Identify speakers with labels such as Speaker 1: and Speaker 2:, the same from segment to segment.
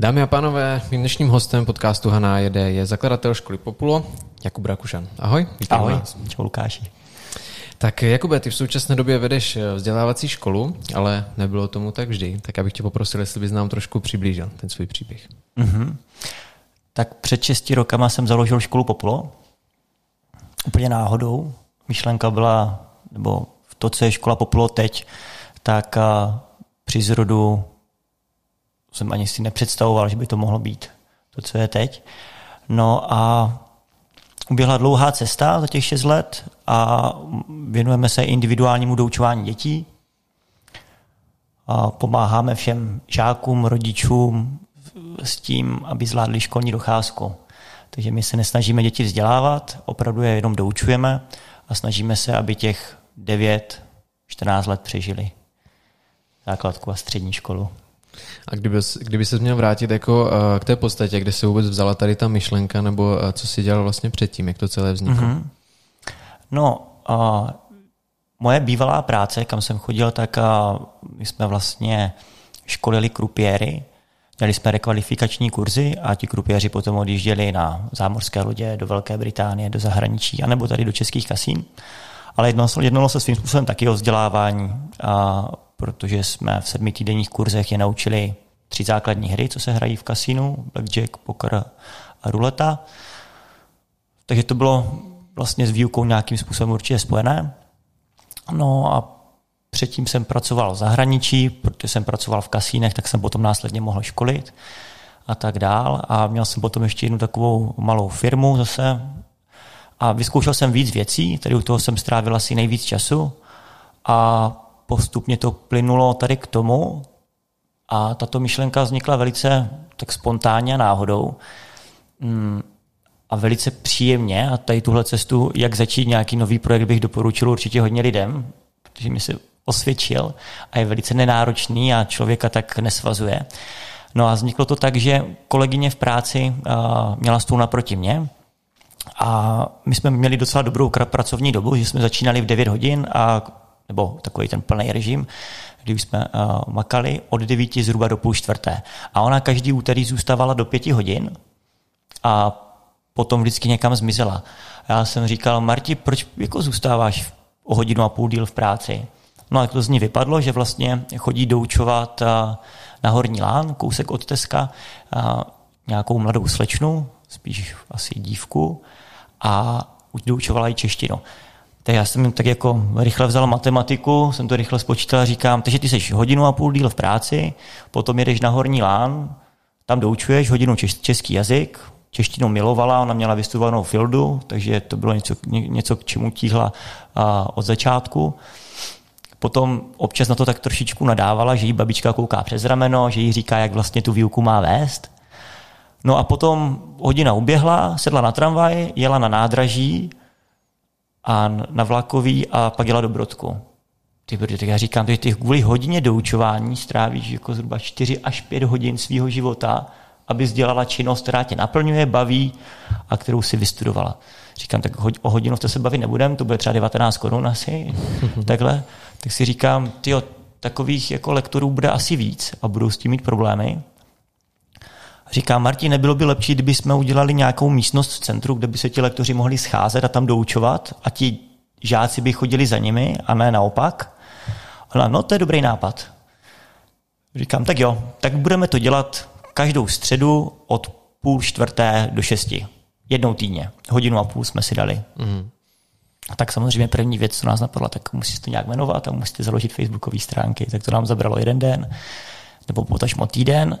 Speaker 1: Dámy a pánové, mým dnešním hostem podcastu Haná jede je zakladatel školy Populo, Jakub Rakušan. Ahoj,
Speaker 2: vítám Ahoj, vás. čau Lukáši.
Speaker 1: Tak Jakube, ty v současné době vedeš vzdělávací školu, ale nebylo tomu tak vždy. Tak abych tě poprosil, jestli bys nám trošku přiblížil ten svůj příběh. Mm-hmm.
Speaker 2: Tak před 6 rokama jsem založil školu Populo. Úplně náhodou. Myšlenka byla, nebo to, co je škola Populo teď, tak při zrodu jsem ani si nepředstavoval, že by to mohlo být to, co je teď. No a uběhla dlouhá cesta za těch šest let a věnujeme se individuálnímu doučování dětí. A pomáháme všem žákům, rodičům s tím, aby zvládli školní docházku. Takže my se nesnažíme děti vzdělávat, opravdu je jenom doučujeme a snažíme se, aby těch 9, 14 let přežili základku a střední školu.
Speaker 1: A kdyby, kdyby se měl vrátit jako uh, k té podstatě, kde se vůbec vzala tady ta myšlenka, nebo uh, co si dělal vlastně předtím, jak to celé vzniklo? Mm-hmm.
Speaker 2: No, uh, moje bývalá práce, kam jsem chodil, tak uh, my jsme vlastně školili krupiéry, měli jsme rekvalifikační kurzy a ti krupiéři potom odjížděli na zámořské lodě do Velké Británie, do zahraničí, anebo tady do českých kasín. Ale jednalo, jednalo se svým způsobem taky o vzdělávání. A protože jsme v sedmi týdenních kurzech je naučili tři základní hry, co se hrají v kasínu, blackjack, poker a ruleta. Takže to bylo vlastně s výukou nějakým způsobem určitě spojené. No a předtím jsem pracoval v zahraničí, protože jsem pracoval v kasínech, tak jsem potom následně mohl školit a tak dál. A měl jsem potom ještě jednu takovou malou firmu zase. A vyzkoušel jsem víc věcí, tady u toho jsem strávil asi nejvíc času. A postupně to plynulo tady k tomu a tato myšlenka vznikla velice tak spontánně a náhodou mm, a velice příjemně a tady tuhle cestu, jak začít nějaký nový projekt, bych doporučil určitě hodně lidem, protože mi se osvědčil a je velice nenáročný a člověka tak nesvazuje. No a vzniklo to tak, že kolegyně v práci měla stůl naproti mě a my jsme měli docela dobrou pracovní dobu, že jsme začínali v 9 hodin a nebo takový ten plný režim, kdy jsme uh, makali od 9 zhruba do půl čtvrté. A ona každý úterý zůstávala do pěti hodin a potom vždycky někam zmizela. Já jsem říkal, Marti, proč jako zůstáváš o hodinu a půl díl v práci? No a to z ní vypadlo, že vlastně chodí doučovat uh, na Horní Lán, kousek od Teska, uh, nějakou mladou slečnu, spíš asi dívku, a už doučovala i češtinu. Tak já jsem tak jako rychle vzal matematiku, jsem to rychle spočítal a říkám, takže ty jsi hodinu a půl díl v práci, potom jedeš na Horní Lán, tam doučuješ hodinu český jazyk, češtinu milovala, ona měla vystudovanou fildu, takže to bylo něco, něco k čemu tíhla od začátku. Potom občas na to tak trošičku nadávala, že jí babička kouká přes rameno, že jí říká, jak vlastně tu výuku má vést. No a potom hodina uběhla, sedla na tramvaj, jela na nádraží a na vlakový a pak jela do Brodku. Ty brdy, tak já říkám, že ty kvůli hodině doučování strávíš jako zhruba 4 až 5 hodin svého života, aby dělala činnost, která tě naplňuje, baví a kterou si vystudovala. Říkám, tak o hodinu to se bavit nebudem, to bude třeba 19 korun asi, takhle. Tak si říkám, ty takových jako lektorů bude asi víc a budou s tím mít problémy. Říká Martin, nebylo by lepší, kdyby jsme udělali nějakou místnost v centru, kde by se ti lektoři mohli scházet a tam doučovat a ti žáci by chodili za nimi a ne naopak? Ona, no to je dobrý nápad. Říkám, tak jo, tak budeme to dělat každou středu od půl čtvrté do šesti. Jednou týdně. Hodinu a půl jsme si dali. Mm. A tak samozřejmě první věc, co nás napadla, tak musíte to nějak jmenovat a musíte založit facebookové stránky. Tak to nám zabralo jeden den, nebo potažmo týden.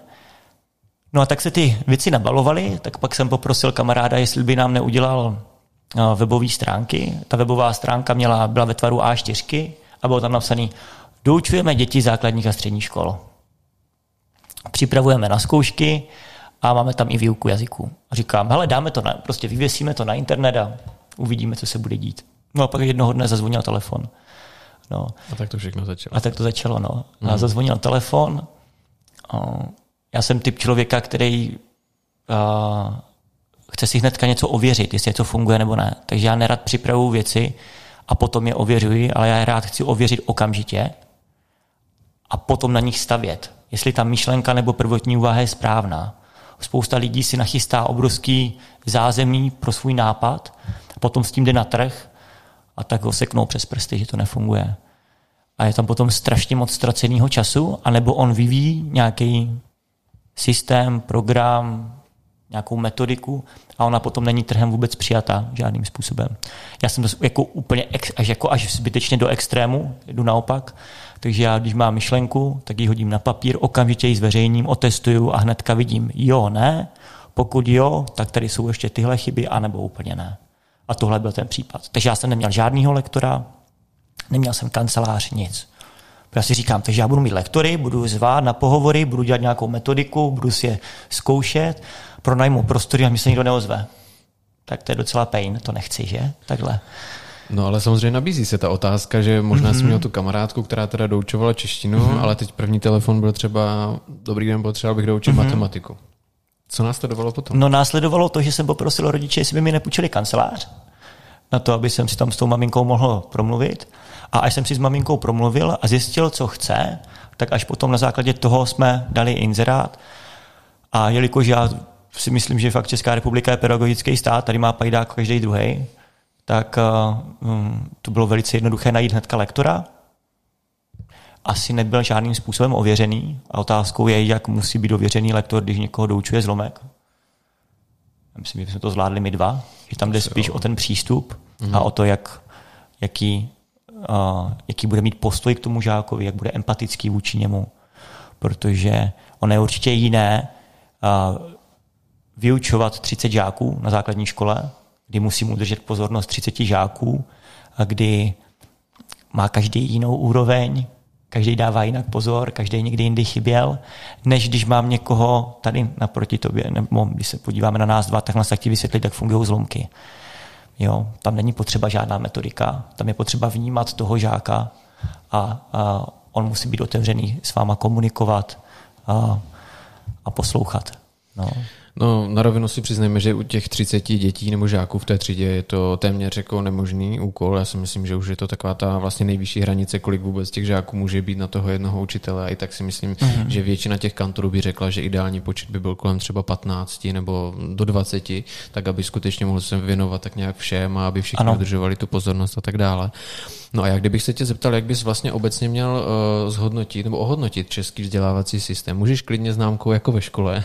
Speaker 2: No a tak se ty věci nabalovaly, tak pak jsem poprosil kamaráda, jestli by nám neudělal eh, webové stránky. Ta webová stránka měla, byla ve tvaru A4 a bylo tam napsaný Doučujeme děti základních a středních škol. Připravujeme na zkoušky a máme tam i výuku jazyku. A říkám, hele, dáme to, na, prostě vyvěsíme to na internet a uvidíme, co se bude dít. No a pak jednoho dne zazvonil telefon. No.
Speaker 1: A tak to všechno začalo.
Speaker 2: A tak to začalo, no. Hmm. A zazvonil telefon, já jsem typ člověka, který uh, chce si hnedka něco ověřit, jestli něco funguje nebo ne. Takže já nerad připravuju věci a potom je ověřuji, ale já rád chci ověřit okamžitě a potom na nich stavět. jestli ta myšlenka nebo prvotní úvaha je správná. Spousta lidí si nachystá obrovský zázemí pro svůj nápad, potom s tím jde na trh a tak ho seknou přes prsty, že to nefunguje. A je tam potom strašně moc ztraceného času, anebo on vyvíjí nějaký systém, program, nějakou metodiku a ona potom není trhem vůbec přijata žádným způsobem. Já jsem to jako úplně ex, až, jako až zbytečně do extrému, jdu naopak, takže já, když mám myšlenku, tak ji hodím na papír, okamžitě ji zveřejním, otestuju a hnedka vidím, jo, ne, pokud jo, tak tady jsou ještě tyhle chyby, anebo úplně ne. A tohle byl ten případ. Takže já jsem neměl žádného lektora, neměl jsem kancelář, nic. Já si říkám, takže já budu mít lektory, budu zvát na pohovory, budu dělat nějakou metodiku, budu si je zkoušet, pronajmu prostory a mi se nikdo neozve. Tak to je docela pain, to nechci, že? Takhle.
Speaker 1: No ale samozřejmě nabízí se ta otázka, že možná mm-hmm. jsem měl tu kamarádku, která teda doučovala češtinu, mm-hmm. ale teď první telefon byl třeba, dobrý den, potřeboval bych doučit mm-hmm. matematiku. Co následovalo potom?
Speaker 2: No následovalo to, že jsem poprosil rodiče, jestli by mi nepůjčili kancelář, na to, aby jsem si tam s tou maminkou mohl promluvit. A až jsem si s maminkou promluvil a zjistil, co chce, tak až potom na základě toho jsme dali inzerát. A jelikož já si myslím, že fakt Česká republika je pedagogický stát, tady má pajdák každý druhý, tak um, to bylo velice jednoduché najít hnedka lektora. Asi nebyl žádným způsobem ověřený a otázkou je, jak musí být ověřený lektor, když někoho doučuje zlomek. Myslím, že jsme to zvládli my dva, že tam jde spíš o ten přístup mm. a mhm. o to, jak, jaký, jaký bude mít postoj k tomu žákovi, jak bude empatický vůči němu. Protože ono je určitě jiné vyučovat 30 žáků na základní škole, kdy musím udržet pozornost 30 žáků, a kdy má každý jinou úroveň, každý dává jinak pozor, každý někdy jindy chyběl, než když mám někoho tady naproti tobě, nebo když se podíváme na nás dva, tak nás tak ti vysvětlit, jak fungují zlomky. Jo, tam není potřeba žádná metodika, tam je potřeba vnímat toho žáka a, a on musí být otevřený s váma komunikovat a, a poslouchat. No.
Speaker 1: No, na rovinu si přiznejme, že u těch 30 dětí nebo žáků v té třídě je to téměř jako nemožný úkol. Já si myslím, že už je to taková ta vlastně nejvyšší hranice, kolik vůbec těch žáků může být na toho jednoho učitele. A i tak si myslím, mm-hmm. že většina těch kantorů by řekla, že ideální počet by byl kolem třeba 15 nebo do 20, tak aby skutečně mohl se věnovat tak nějak všem a aby všichni udržovali tu pozornost a tak dále. No a jak kdybych se tě zeptal, jak bys vlastně obecně měl uh, zhodnotit nebo ohodnotit český vzdělávací systém? Můžeš klidně známkou jako ve škole,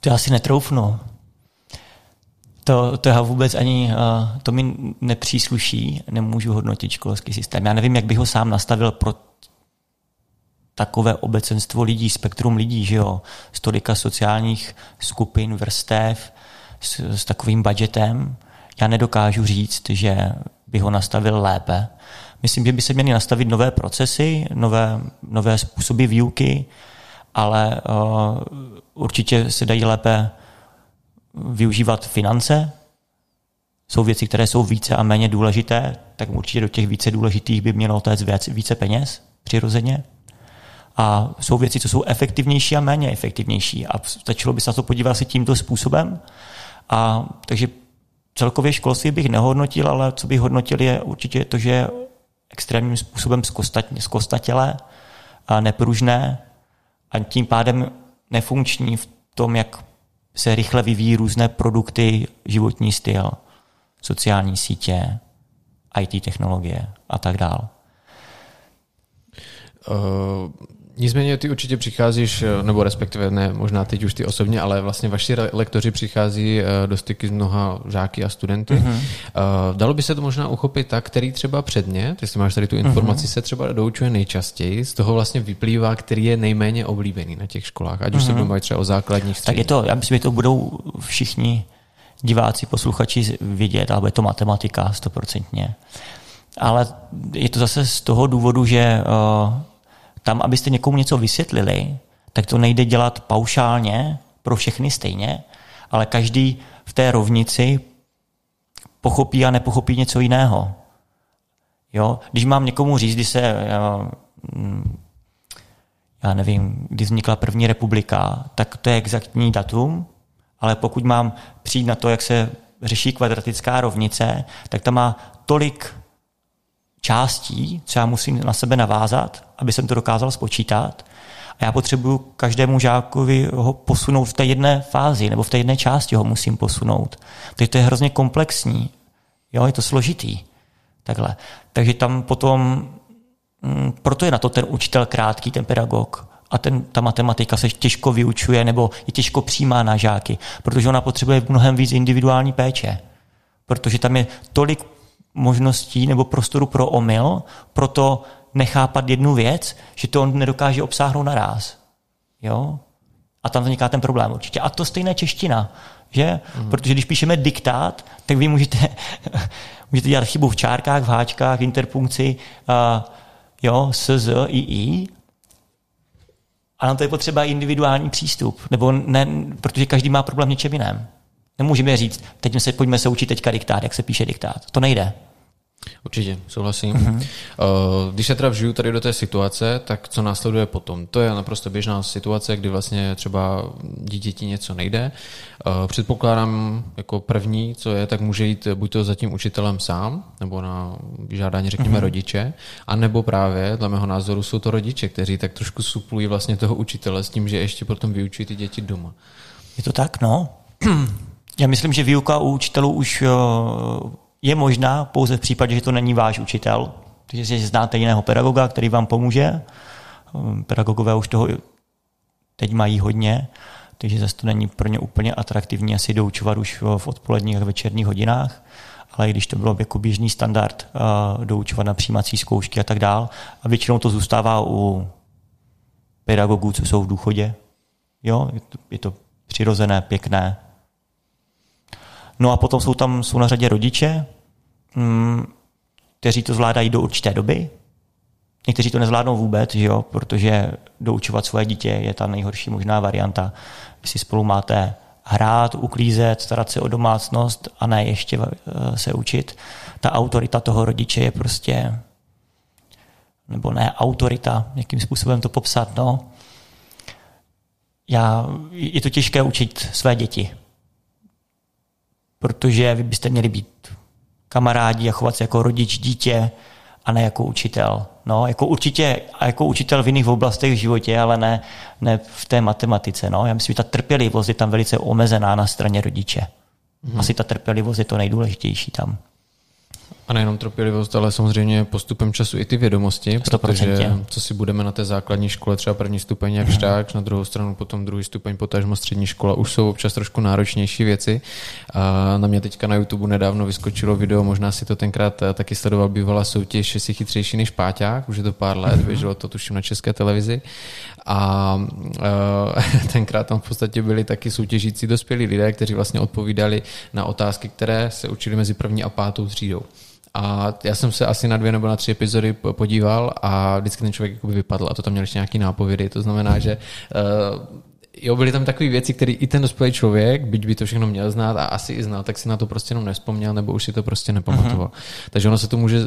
Speaker 2: to já si netroufnu. To, to já vůbec ani, uh, to mi nepřísluší, nemůžu hodnotit školský systém. Já nevím, jak bych ho sám nastavil pro takové obecenstvo lidí, spektrum lidí, že jo, stolika sociálních skupin, vrstev, s, s takovým budgetem. Já nedokážu říct, že bych ho nastavil lépe. Myslím, že by se měly nastavit nové procesy, nové, nové způsoby výuky, ale uh, určitě se dají lépe využívat finance. Jsou věci, které jsou více a méně důležité, tak určitě do těch více důležitých by mělo téct více peněz přirozeně. A jsou věci, co jsou efektivnější a méně efektivnější. A stačilo by se na to podívat si tímto způsobem. A takže celkově školství bych nehodnotil, ale co bych hodnotil je určitě to, že je extrémním způsobem zkostatělé a nepružné a tím pádem nefunkční v tom, jak se rychle vyvíjí různé produkty, životní styl, sociální sítě, IT technologie a tak dále.
Speaker 1: Uh, Nicméně ty určitě přicházíš, eh, nebo respektive ne, možná teď už ty osobně, ale vlastně vaši lektoři přichází eh, do styky s mnoha žáky a studenty. Mm-hmm. Dalo by se to možná uchopit tak, který třeba předně, jestli máš tady tu informaci, mm-hmm. se třeba doučuje nejčastěji, z toho vlastně vyplývá, který je nejméně oblíbený na těch školách, ať už mm-hmm. se budeme třeba o základních
Speaker 2: Tak je to, já myslím, že to budou všichni diváci, posluchači vědět, ale je to matematika stoprocentně. Ale je to zase z toho důvodu, že uh, tam, abyste někomu něco vysvětlili, tak to nejde dělat paušálně pro všechny stejně, ale každý v té rovnici pochopí a nepochopí něco jiného. Jo? Když mám někomu říct, když se, já, mm, já nevím, kdy vznikla první republika, tak to je exaktní datum, ale pokud mám přijít na to, jak se řeší kvadratická rovnice, tak tam má tolik částí, co já musím na sebe navázat, aby jsem to dokázal spočítat, A já potřebuju každému žákovi ho posunout v té jedné fázi, nebo v té jedné části ho musím posunout. Takže to je hrozně komplexní. Jo, je to složitý. Takhle. Takže tam potom, mm, proto je na to ten učitel krátký, ten pedagog. A ten, ta matematika se těžko vyučuje nebo je těžko přijímá na žáky, protože ona potřebuje mnohem víc individuální péče. Protože tam je tolik možností nebo prostoru pro omyl, proto nechápat jednu věc, že to on nedokáže obsáhnout naraz. Jo? A tam vzniká ten problém určitě. A to stejné čeština, že? Mm. Protože když píšeme diktát, tak vy můžete, můžete dělat chybu v čárkách, v háčkách, v interpunkci, uh, jo, s, z, i, i, a na to je potřeba individuální přístup, nebo ne, protože každý má problém v něčem jiném. Nemůžeme říct, teď se, pojďme se učit teďka diktát, jak se píše diktát. To nejde.
Speaker 1: Určitě, souhlasím. Uh-huh. Když se teda vžiju tady do té situace, tak co následuje potom? To je naprosto běžná situace, kdy vlastně třeba dítěti něco nejde. Eh, předpokládám jako první, co je, tak může jít buď to za tím učitelem sám, nebo na vyžádání, řekněme, uh-huh. rodiče, anebo právě, dle mého názoru, jsou to rodiče, kteří tak trošku suplují vlastně toho učitele s tím, že ještě potom vyučují ty děti doma.
Speaker 2: Je to tak, no. Já myslím, že výuka u učitelů už je možná pouze v případě, že to není váš učitel, takže znáte jiného pedagoga, který vám pomůže. Ehm, pedagogové už toho teď mají hodně, takže zase to není pro ně úplně atraktivní asi doučovat už v odpoledních a večerních hodinách, ale když to bylo jako běžný standard doučovat na přijímací zkoušky a tak dál, a většinou to zůstává u pedagogů, co jsou v důchodě. Jo, je to přirozené, pěkné, No a potom jsou tam jsou na řadě rodiče, mm, kteří to zvládají do určité doby. Někteří to nezvládnou vůbec, že jo, protože doučovat svoje dítě je ta nejhorší možná varianta. si spolu máte hrát, uklízet, starat se o domácnost a ne ještě eh, se učit. Ta autorita toho rodiče je prostě, nebo ne autorita, jakým způsobem to popsat, no. Já, je to těžké učit své děti protože vy byste měli být kamarádi a chovat se jako rodič dítě a ne jako učitel. No, jako určitě a jako učitel v jiných oblastech v životě, ale ne, ne v té matematice. No. Já myslím, že ta trpělivost je tam velice omezená na straně rodiče. Hmm. Asi ta trpělivost je to nejdůležitější tam.
Speaker 1: A nejenom trpělivost, ale samozřejmě postupem času i ty vědomosti, 100%. protože co si budeme na té základní škole, třeba první stupeň jak mm. tak, na druhou stranu potom druhý stupeň, potažmo střední škola, už jsou občas trošku náročnější věci. A na mě teďka na YouTube nedávno vyskočilo video, možná si to tenkrát eh, taky sledoval, bývala soutěž, jestli chytřejší než Páťák, už je to pár let, mm. běželo to tuším na české televizi. A uh, tenkrát tam v podstatě byli taky soutěžící dospělí lidé, kteří vlastně odpovídali na otázky, které se učili mezi první a pátou třídou. A já jsem se asi na dvě nebo na tři epizody podíval a vždycky ten člověk vypadl a to tam měl ještě nějaký nápovědy. To znamená, že uh, jo, byly tam takové věci, které i ten dospělý člověk, byť by to všechno měl znát a asi i znal, tak si na to prostě jenom nespomněl nebo už si to prostě nepamatoval. Uh-huh. Takže ono se to může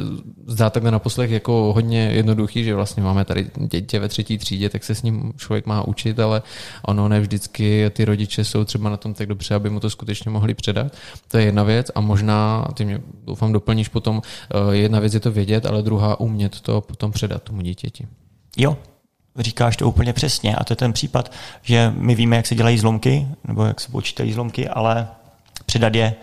Speaker 1: zdát takhle na poslech jako hodně jednoduchý, že vlastně máme tady dítě ve třetí třídě, tak se s ním člověk má učit, ale ono ne vždycky ty rodiče jsou třeba na tom tak dobře, aby mu to skutečně mohli předat. To je jedna věc a možná, ty mě doufám doplníš potom, eh, jedna věc je to vědět, ale druhá umět to potom předat tomu dítěti.
Speaker 2: Jo, říkáš to úplně přesně. A to je ten případ, že my víme, jak se dělají zlomky, nebo jak se počítají zlomky, ale předat je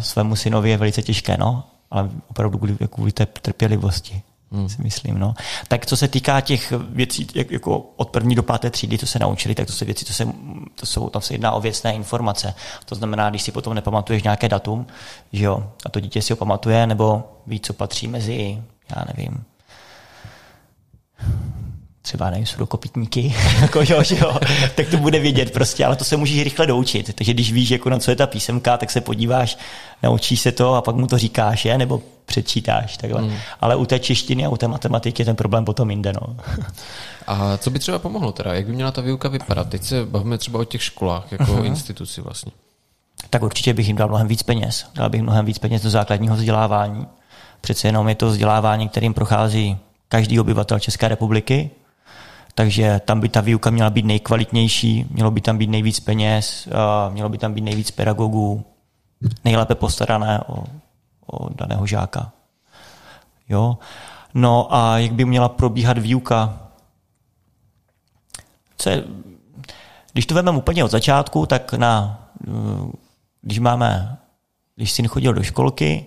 Speaker 2: svému synovi je velice těžké, no. Ale opravdu kvůli, kvůli té trpělivosti. Hmm. si myslím. No. Tak co se týká těch věcí, jak, jako od první do páté třídy, co se naučili, tak to jsou věci, to se, to jsou, tam se jedná o věcné informace. To znamená, když si potom nepamatuješ nějaké datum, že jo, a to dítě si ho pamatuje, nebo ví, co patří mezi, já nevím, třeba nevím, jsou kopitníky, jako jo, že jo, tak to bude vědět prostě, ale to se můžeš rychle doučit. Takže když víš, jako na co je ta písemka, tak se podíváš, naučíš se to a pak mu to říkáš, je, nebo předčítáš. Takhle. Mm. Ale u té češtiny a u té matematiky je ten problém potom jinde. No.
Speaker 1: A co by třeba pomohlo teda? Jak by měla ta výuka vypadat? Teď se bavíme třeba o těch školách, jako uh-huh. instituci vlastně.
Speaker 2: Tak určitě bych jim dal mnohem víc peněz. Dal bych mnohem víc peněz do základního vzdělávání. Přece jenom je to vzdělávání, kterým prochází každý obyvatel České republiky, takže tam by ta výuka měla být nejkvalitnější, mělo by tam být nejvíc peněz, mělo by tam být nejvíc pedagogů, nejlépe postarané o, o daného žáka. Jo? No a jak by měla probíhat výuka? co je, když to vezmeme úplně od začátku, tak na, když máme, když syn chodil do školky,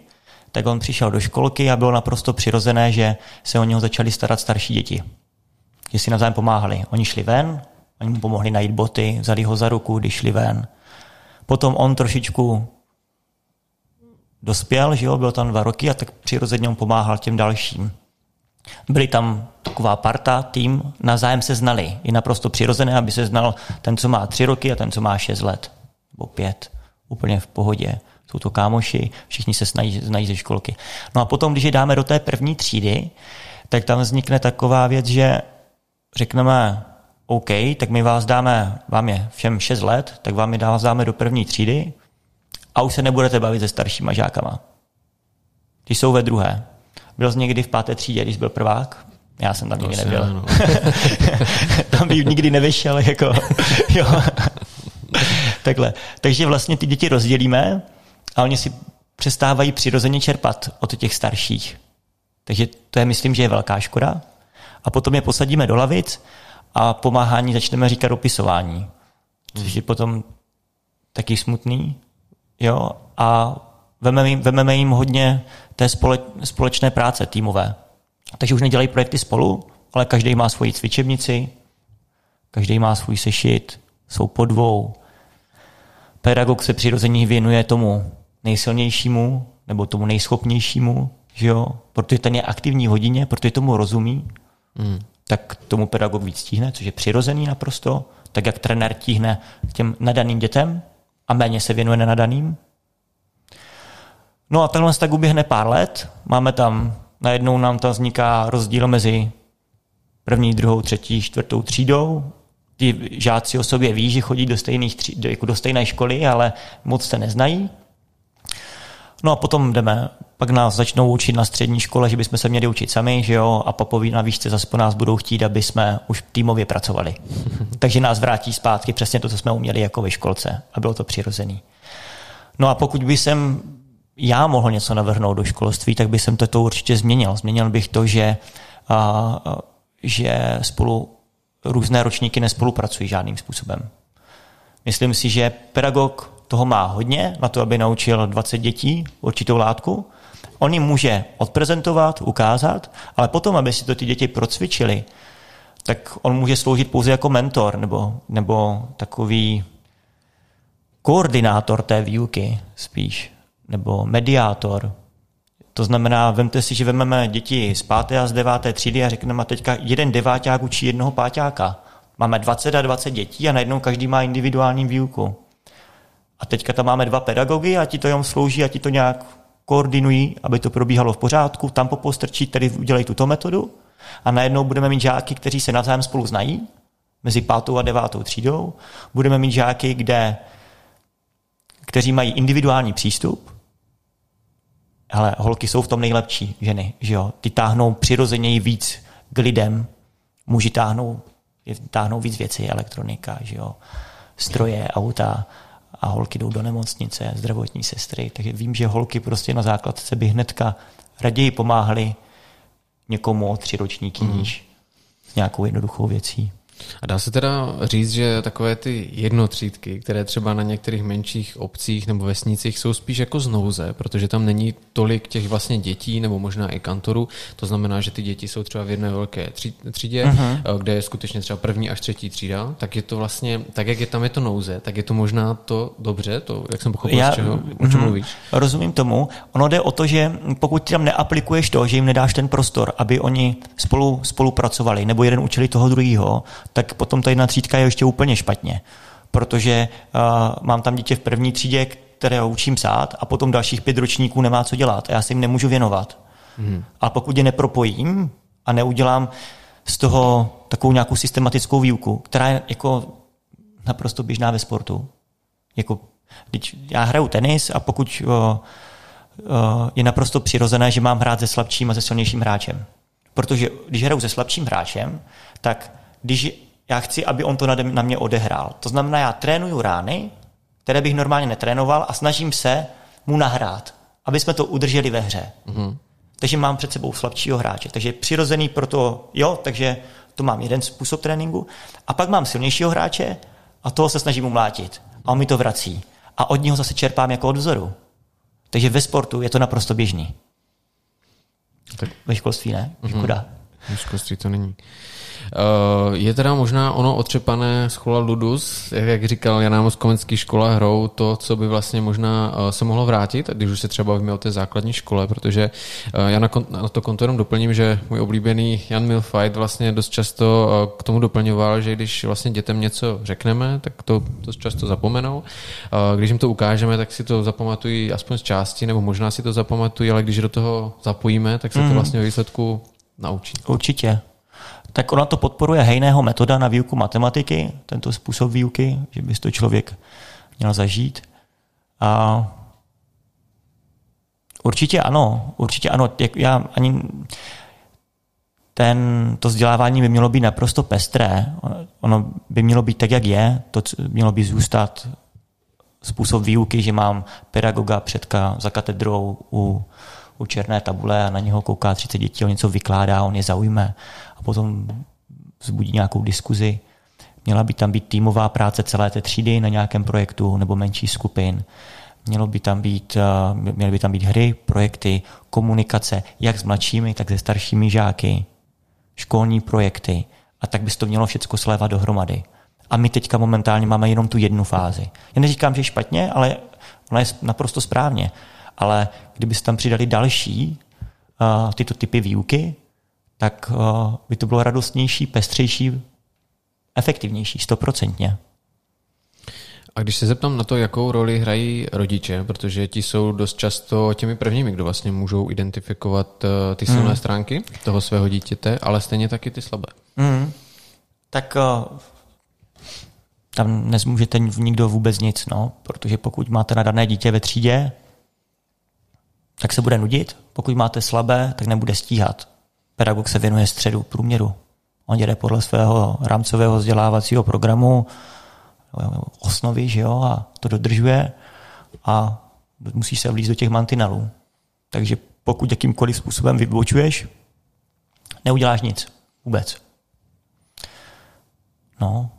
Speaker 2: tak on přišel do školky a bylo naprosto přirozené, že se o něho začali starat starší děti. Že si navzájem pomáhali. Oni šli ven, oni mu pomohli najít boty, vzali ho za ruku, když šli ven. Potom on trošičku dospěl, že jo, byl tam dva roky a tak přirozeně on pomáhal těm dalším. Byli tam taková parta, tým, navzájem se znali. Je naprosto přirozené, aby se znal ten, co má tři roky a ten, co má šest let. Nebo pět. Úplně v pohodě. Jsou to kámoši, všichni se znají, znají ze školky. No a potom, když je dáme do té první třídy, tak tam vznikne taková věc, že řekneme, OK, tak my vás dáme, vám je všem 6 let, tak vám je vás dáme do první třídy a už se nebudete bavit se staršíma žákama. Ty jsou ve druhé. Byl jsi někdy v páté třídě, když byl prvák? Já jsem tam nikdy nebyl. No. tam bych nikdy nevyšel. Jako, jo. Takhle. Takže vlastně ty děti rozdělíme a oni si přestávají přirozeně čerpat od těch starších. Takže to je, myslím, že je velká škoda. A potom je posadíme do lavic a pomáhání začneme říkat opisování. Což je potom taky smutný. Jo? A vememe jim, vememe jim hodně té společné práce týmové. Takže už nedělají projekty spolu, ale každý má svoji cvičebnici, každý má svůj sešit, jsou po dvou. Pedagog se přirozeně věnuje tomu nejsilnějšímu nebo tomu nejschopnějšímu, že jo? protože ten je aktivní v hodině, protože tomu rozumí, mm. tak tomu pedagog víc stíhne, což je přirozený naprosto, tak jak trenér tíhne k těm nadaným dětem a méně se věnuje nenadaným. No a tenhle tak uběhne pár let, máme tam, najednou nám tam vzniká rozdíl mezi první, druhou, třetí, čtvrtou třídou. Ty žáci o sobě ví, že chodí do, stejných tří, jako do stejné školy, ale moc se neznají. No a potom jdeme, pak nás začnou učit na střední škole, že bychom se měli učit sami, že jo, a papoví na výšce zase po nás budou chtít, aby jsme už týmově pracovali. Takže nás vrátí zpátky přesně to, co jsme uměli jako ve školce a bylo to přirozený. No a pokud by jsem já mohl něco navrhnout do školství, tak bych jsem to, to určitě změnil. Změnil bych to, že, a, a, že spolu různé ročníky nespolupracují žádným způsobem. Myslím si, že pedagog toho má hodně na to, aby naučil 20 dětí určitou látku. On jim může odprezentovat, ukázat, ale potom, aby si to ty děti procvičili, tak on může sloužit pouze jako mentor nebo, nebo takový koordinátor té výuky spíš, nebo mediátor. To znamená, vemte si, že vezmeme děti z páté a z deváté třídy a řekneme, a teďka jeden deváťák učí jednoho páťáka. Máme 20 a 20 dětí a najednou každý má individuální výuku. A teďka tam máme dva pedagogy a ti to jenom slouží a ti to nějak koordinují, aby to probíhalo v pořádku, tam popostrčí, tedy udělají tuto metodu a najednou budeme mít žáky, kteří se navzájem spolu znají, mezi pátou a devátou třídou. Budeme mít žáky, kde, kteří mají individuální přístup, ale holky jsou v tom nejlepší ženy, že jo? Ty táhnou přirozeněji víc k lidem, muži táhnou, táhnou víc věcí, elektronika, že jo? stroje, auta, a holky jdou do nemocnice, zdravotní sestry, takže vím, že holky prostě na základce by hnedka raději pomáhly někomu o tři ročníky mm. níž s nějakou jednoduchou věcí.
Speaker 1: A dá se teda říct, že takové ty jednotřídky, které třeba na některých menších obcích nebo vesnicích jsou spíš jako znouze, protože tam není tolik těch vlastně dětí nebo možná i kantorů. To znamená, že ty děti jsou třeba v jedné velké třídě, uh-huh. kde je skutečně třeba první až třetí třída, tak je to vlastně, tak jak je tam je to nouze, tak je to možná to dobře, to, jak jsem pochopil, Já, z čeho, o čem uh-huh. mluvíš.
Speaker 2: Rozumím tomu. Ono jde o to, že pokud tam neaplikuješ to, že jim nedáš ten prostor, aby oni spolu spolupracovali, nebo jeden učili toho druhého, tak potom ta jedna třídka je ještě úplně špatně. Protože uh, mám tam dítě v první třídě, které učím psát a potom dalších pět ročníků nemá co dělat a já se jim nemůžu věnovat. Hmm. A pokud je nepropojím a neudělám z toho takovou nějakou systematickou výuku, která je jako naprosto běžná ve sportu. Jako, když já hraju tenis a pokud uh, uh, je naprosto přirozené, že mám hrát se slabším a se silnějším hráčem. Protože když hraju se slabším hráčem, tak když já chci, aby on to na mě odehrál. To znamená, já trénuju rány, které bych normálně netrénoval a snažím se mu nahrát, aby jsme to udrželi ve hře. Mm-hmm. Takže mám před sebou slabšího hráče. Takže přirozený pro to, jo, takže To mám jeden způsob tréninku. A pak mám silnějšího hráče a toho se snažím umlátit. A on mi to vrací. A od něho zase čerpám jako od vzoru. Takže ve sportu je to naprosto běžný. Tak. Ve školství ne, škoda.
Speaker 1: Mm-hmm. Ve školství to není. Eh, je teda možná ono otřepané schola Ludus, jak říkal Jan Amos Komenský škola hrou, to, co by vlastně možná eh, se mohlo vrátit, když už se třeba bavíme o té základní škole, protože eh, já na, na to konto jenom doplním, že můj oblíbený Jan Milfight vlastně dost často k tomu doplňoval, že když vlastně dětem něco řekneme, tak to dost často zapomenou. Když jim to ukážeme, tak si to zapamatují aspoň z části, nebo možná si to zapamatují, ale když do toho zapojíme, tak se to mhm. vlastně ve výsledku naučí.
Speaker 2: Určitě tak ona to podporuje hejného metoda na výuku matematiky, tento způsob výuky, že by to člověk měl zažít. A určitě ano, určitě ano. Já ani ten, to vzdělávání by mělo být naprosto pestré. Ono by mělo být tak, jak je. To mělo by zůstat způsob výuky, že mám pedagoga předka za katedrou u, u černé tabule a na něho kouká 30 dětí, on něco vykládá, on je zaujme a potom vzbudí nějakou diskuzi. Měla by tam být týmová práce celé té třídy na nějakém projektu nebo menší skupin. Mělo by tam být, eh, měly by tam být hry, projekty, komunikace, jak s mladšími, tak se staršími žáky, školní projekty. A tak by se to mělo všechno slévat dohromady. A my teďka momentálně máme jenom tu jednu fázi. Já neříkám, že je špatně, ale ona je naprosto správně. Ale kdyby se tam přidali další uh, tyto typy výuky, tak uh, by to bylo radostnější, pestřejší, efektivnější, stoprocentně.
Speaker 1: A když se zeptám na to, jakou roli hrají rodiče, protože ti jsou dost často těmi prvními, kdo vlastně můžou identifikovat uh, ty silné mm. stránky toho svého dítěte, ale stejně taky ty slabé.
Speaker 2: Mm. Tak tam nezmůžete nikdo vůbec nic, no, protože pokud máte nadané dítě ve třídě, tak se bude nudit, pokud máte slabé, tak nebude stíhat pedagog se věnuje středu průměru. On jde podle svého rámcového vzdělávacího programu osnovy, že jo, a to dodržuje a musí se vlízt do těch mantinelů. Takže pokud jakýmkoliv způsobem vybočuješ, neuděláš nic. Vůbec. No,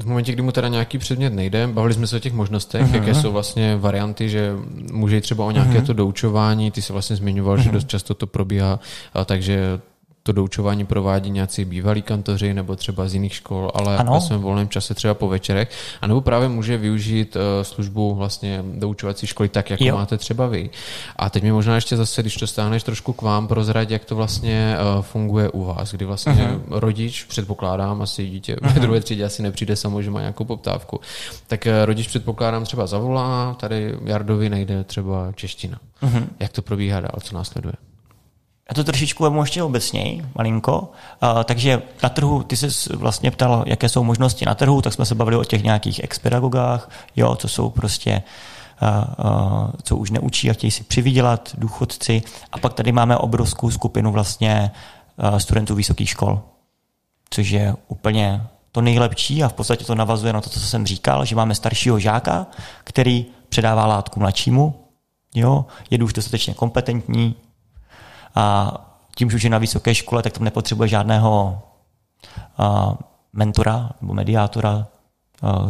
Speaker 1: v momentě, kdy mu teda nějaký předmět nejde, bavili jsme se o těch možnostech, uh-huh. jaké jsou vlastně varianty, že může jít třeba o nějaké uh-huh. to doučování, ty se vlastně zmiňoval, uh-huh. že dost často to probíhá, takže to doučování provádí nějací bývalí kantoři nebo třeba z jiných škol, ale ano. ve svém volném čase třeba po večerech, a nebo právě může využít uh, službu vlastně doučovací školy tak, jako jo. máte třeba vy. A teď mi možná ještě zase, když to stáhneš trošku k vám, prozrať, jak to vlastně uh, funguje u vás, kdy vlastně uh-huh. rodič, předpokládám, asi dítě uh-huh. ve druhé třídě asi nepřijde samo, že má nějakou poptávku, tak uh, rodič předpokládám třeba zavolá, tady Jardovi nejde třeba čeština. Uh-huh. Jak to probíhá dál, co následuje?
Speaker 2: Já to trošičku vemu ještě obecněji, malinko. Uh, takže na trhu, ty jsi vlastně ptal, jaké jsou možnosti na trhu, tak jsme se bavili o těch nějakých ex-pedagogách, jo, co jsou prostě uh, uh, co už neučí a chtějí si přivydělat, důchodci. A pak tady máme obrovskou skupinu vlastně studentů vysokých škol, což je úplně to nejlepší a v podstatě to navazuje na to, co jsem říkal, že máme staršího žáka, který předává látku mladšímu, jo, je už dostatečně kompetentní, a tím, že už je na vysoké škole, tak tam nepotřebuje žádného mentora nebo mediátora,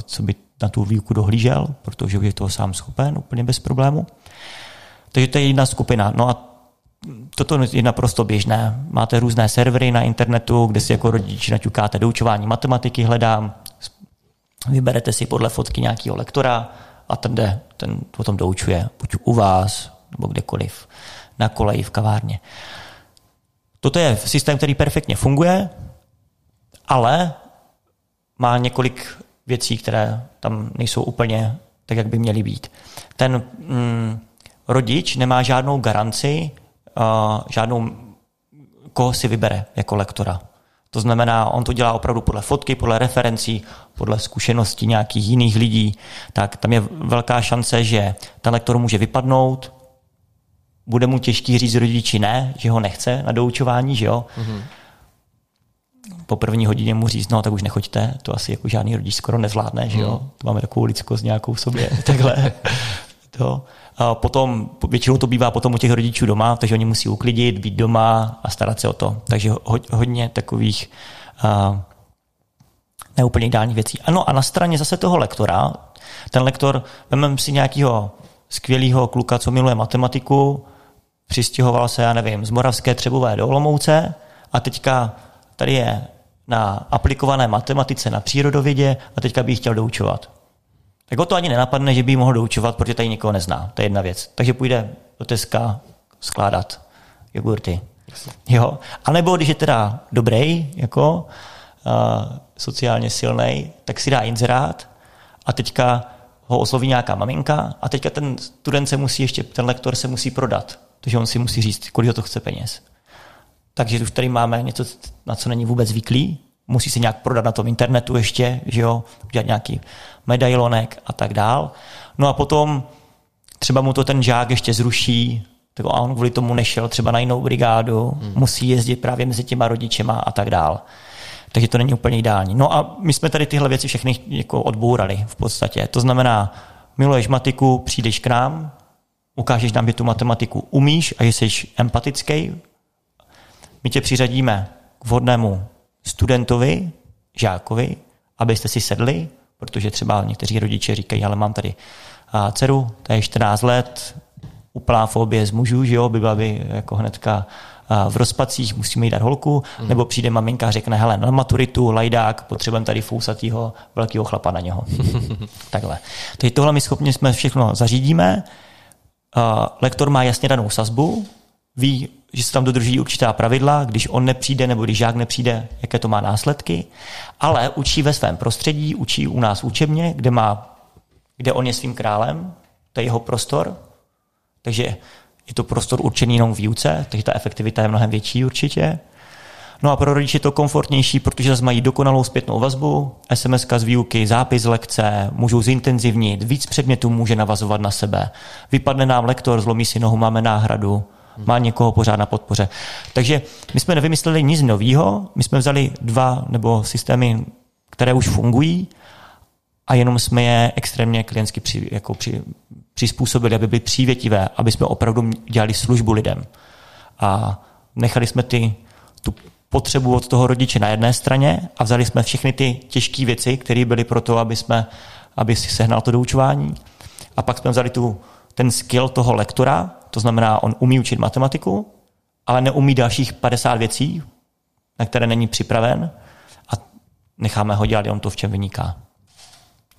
Speaker 2: co by na tu výuku dohlížel, protože už je toho sám schopen úplně bez problému. Takže to je jedna skupina. No a toto je naprosto běžné. Máte různé servery na internetu, kde si jako rodič naťukáte doučování matematiky, hledám, vyberete si podle fotky nějakého lektora a ten jde, ten potom doučuje, buď u vás, nebo kdekoliv na koleji v kavárně. Toto je systém, který perfektně funguje, ale má několik věcí, které tam nejsou úplně tak, jak by měly být. Ten mm, rodič nemá žádnou garanci, uh, žádnou, koho si vybere jako lektora. To znamená, on to dělá opravdu podle fotky, podle referencí, podle zkušeností nějakých jiných lidí. Tak tam je velká šance, že ten lektor může vypadnout, bude mu těžký říct rodiči ne, že ho nechce na doučování, že jo. Mm-hmm. Po první hodině mu říct, no tak už nechoďte, to asi jako žádný rodič skoro nezvládne, že jo. Mm. To máme takovou lidskost nějakou v sobě, takhle. To. A potom, většinou to bývá potom u těch rodičů doma, takže oni musí uklidit, být doma a starat se o to. Takže hodně takových uh, neúplně ideálních věcí. Ano a na straně zase toho lektora, ten lektor, vezmeme si nějakého skvělého kluka, co miluje matematiku, přistěhoval se, já nevím, z Moravské Třebové do Olomouce a teďka tady je na aplikované matematice, na přírodovědě a teďka by ji chtěl doučovat. Tak o to ani nenapadne, že by ji mohl doučovat, protože tady nikoho nezná. To je jedna věc. Takže půjde do Teska skládat jogurty. Jo? A nebo když je teda dobrý, jako uh, sociálně silný, tak si dá inzerát a teďka ho osloví nějaká maminka a teďka ten student se musí ještě, ten lektor se musí prodat. Takže on si musí říct, kolik to chce peněz. Takže už tady máme něco, na co není vůbec zvyklý, musí se nějak prodat na tom internetu ještě, že jo, udělat nějaký medailonek a tak dál. No a potom třeba mu to ten žák ještě zruší, tak on kvůli tomu nešel třeba na jinou brigádu, hmm. musí jezdit právě mezi těma rodičema a tak dál. Takže to není úplně ideální. No a my jsme tady tyhle věci všechny jako odbourali v podstatě. To znamená, miluješ matiku, přijdeš k nám, ukážeš nám, že tu matematiku umíš a že jsi empatický, my tě přiřadíme k vhodnému studentovi, žákovi, abyste si sedli, protože třeba někteří rodiče říkají, ale mám tady dceru, to je 14 let, úplná fobie z mužů, že jo, by byla by jako hnedka v rozpacích, musíme jí dát holku, mm. nebo přijde maminka a řekne, hele, na maturitu, lajdák, potřebujeme tady fousatýho velkého chlapa na něho. Takhle. Teď tohle my schopně jsme všechno zařídíme, lektor má jasně danou sazbu, ví, že se tam dodrží určitá pravidla, když on nepřijde nebo když žák nepřijde, jaké to má následky, ale učí ve svém prostředí, učí u nás učebně, kde, má, kde on je svým králem, to je jeho prostor, takže je to prostor určený jenom výuce, takže ta efektivita je mnohem větší určitě. No a pro rodiče to komfortnější, protože zase mají dokonalou zpětnou vazbu, SMS z výuky, zápis lekce, můžou zintenzivnit, víc předmětů může navazovat na sebe. Vypadne nám lektor, zlomí si nohu, máme náhradu, má někoho pořád na podpoře. Takže my jsme nevymysleli nic nového, my jsme vzali dva nebo systémy, které už fungují a jenom jsme je extrémně klientsky při, jako při, přizpůsobili, aby byly přívětivé, aby jsme opravdu dělali službu lidem. A nechali jsme ty, tu potřebu od toho rodiče na jedné straně a vzali jsme všechny ty těžké věci, které byly pro to, aby, jsme, aby si sehnal to doučování. A pak jsme vzali tu, ten skill toho lektora, to znamená, on umí učit matematiku, ale neumí dalších 50 věcí, na které není připraven a necháme ho dělat jenom to, v čem vyniká.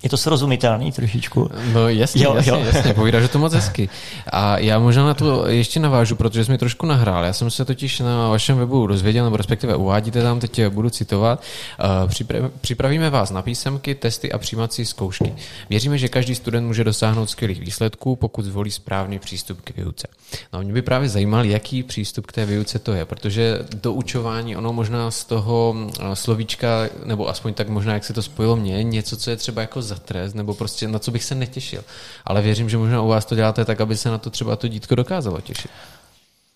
Speaker 2: Je to srozumitelný trošičku?
Speaker 1: No jasně, jo, jasně, jo. jasně, povídáš to moc hezky. A já možná na to ještě navážu, protože jsi mi trošku nahrál. Já jsem se totiž na vašem webu dozvěděl, nebo respektive uvádíte tam, teď budu citovat. Eh, připravíme vás na písemky, testy a přijímací zkoušky. Věříme, že každý student může dosáhnout skvělých výsledků, pokud zvolí správný přístup k výuce. No, mě by právě zajímal, jaký přístup k té výuce to je, protože do učování, ono možná z toho eh, slovíčka, nebo aspoň tak možná, jak se to spojilo mě, něco, co je třeba jako za trest, nebo prostě na co bych se netěšil. Ale věřím, že možná u vás to děláte tak, aby se na to třeba to dítko dokázalo těšit.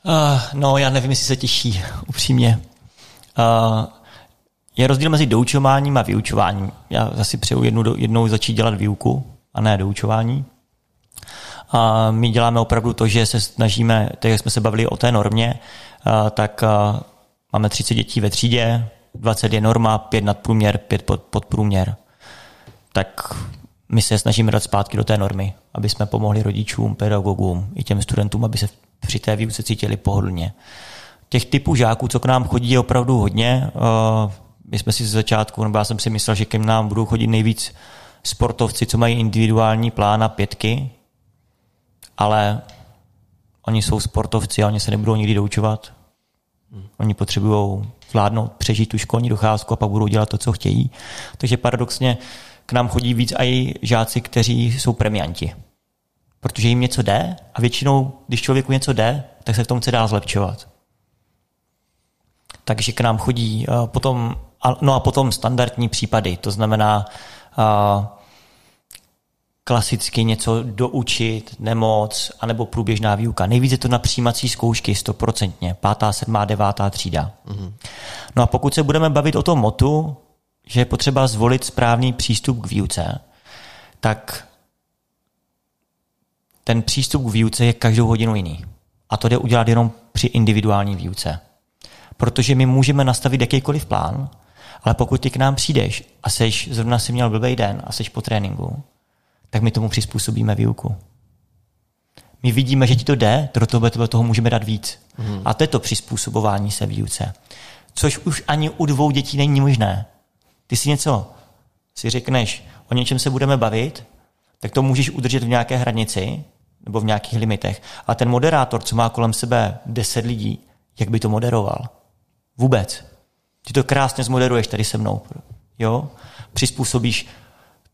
Speaker 2: Uh, no, já nevím, jestli se těší, upřímně. Uh, je rozdíl mezi doučováním a vyučováním. Já zase přeju jednou, jednou začít dělat výuku a ne doučování. A my děláme opravdu to, že se snažíme, tak jak jsme se bavili o té normě, tak máme 30 dětí ve třídě, 20 je norma, 5 nadprůměr, 5 pod, podprůměr tak my se snažíme dát zpátky do té normy, aby jsme pomohli rodičům, pedagogům i těm studentům, aby se při té výuce cítili pohodlně. Těch typů žáků, co k nám chodí, je opravdu hodně. Eh, my jsme si z začátku, nebo já jsem si myslel, že k nám budou chodit nejvíc sportovci, co mají individuální plán a pětky, ale oni jsou sportovci a oni se nebudou nikdy doučovat. Oni potřebují zvládnout, přežít tu školní docházku a pak budou dělat to, co chtějí. Takže paradoxně k nám chodí víc i žáci, kteří jsou premianti. Protože jim něco jde a většinou, když člověku něco jde, tak se v tom chce dál zlepšovat. Takže k nám chodí uh, potom, no a potom standardní případy, to znamená uh, klasicky něco doučit, nemoc, anebo průběžná výuka. Nejvíce to na přijímací zkoušky, stoprocentně, pátá, sedmá, devátá třída. Mm-hmm. No a pokud se budeme bavit o tom motu, že je potřeba zvolit správný přístup k výuce, tak ten přístup k výuce je každou hodinu jiný. A to jde udělat jenom při individuální výuce. Protože my můžeme nastavit jakýkoliv plán, ale pokud ty k nám přijdeš a seš, zrovna si měl blbý den a seš po tréninku, tak my tomu přizpůsobíme výuku. My vidíme, že ti to jde, do toho, do toho můžeme dát víc. Mm. A to je to přizpůsobování se výuce. Což už ani u dvou dětí není možné. Ty si něco si řekneš, o něčem se budeme bavit, tak to můžeš udržet v nějaké hranici nebo v nějakých limitech. A ten moderátor, co má kolem sebe 10 lidí, jak by to moderoval? Vůbec. Ty to krásně zmoderuješ tady se mnou. Jo? Přizpůsobíš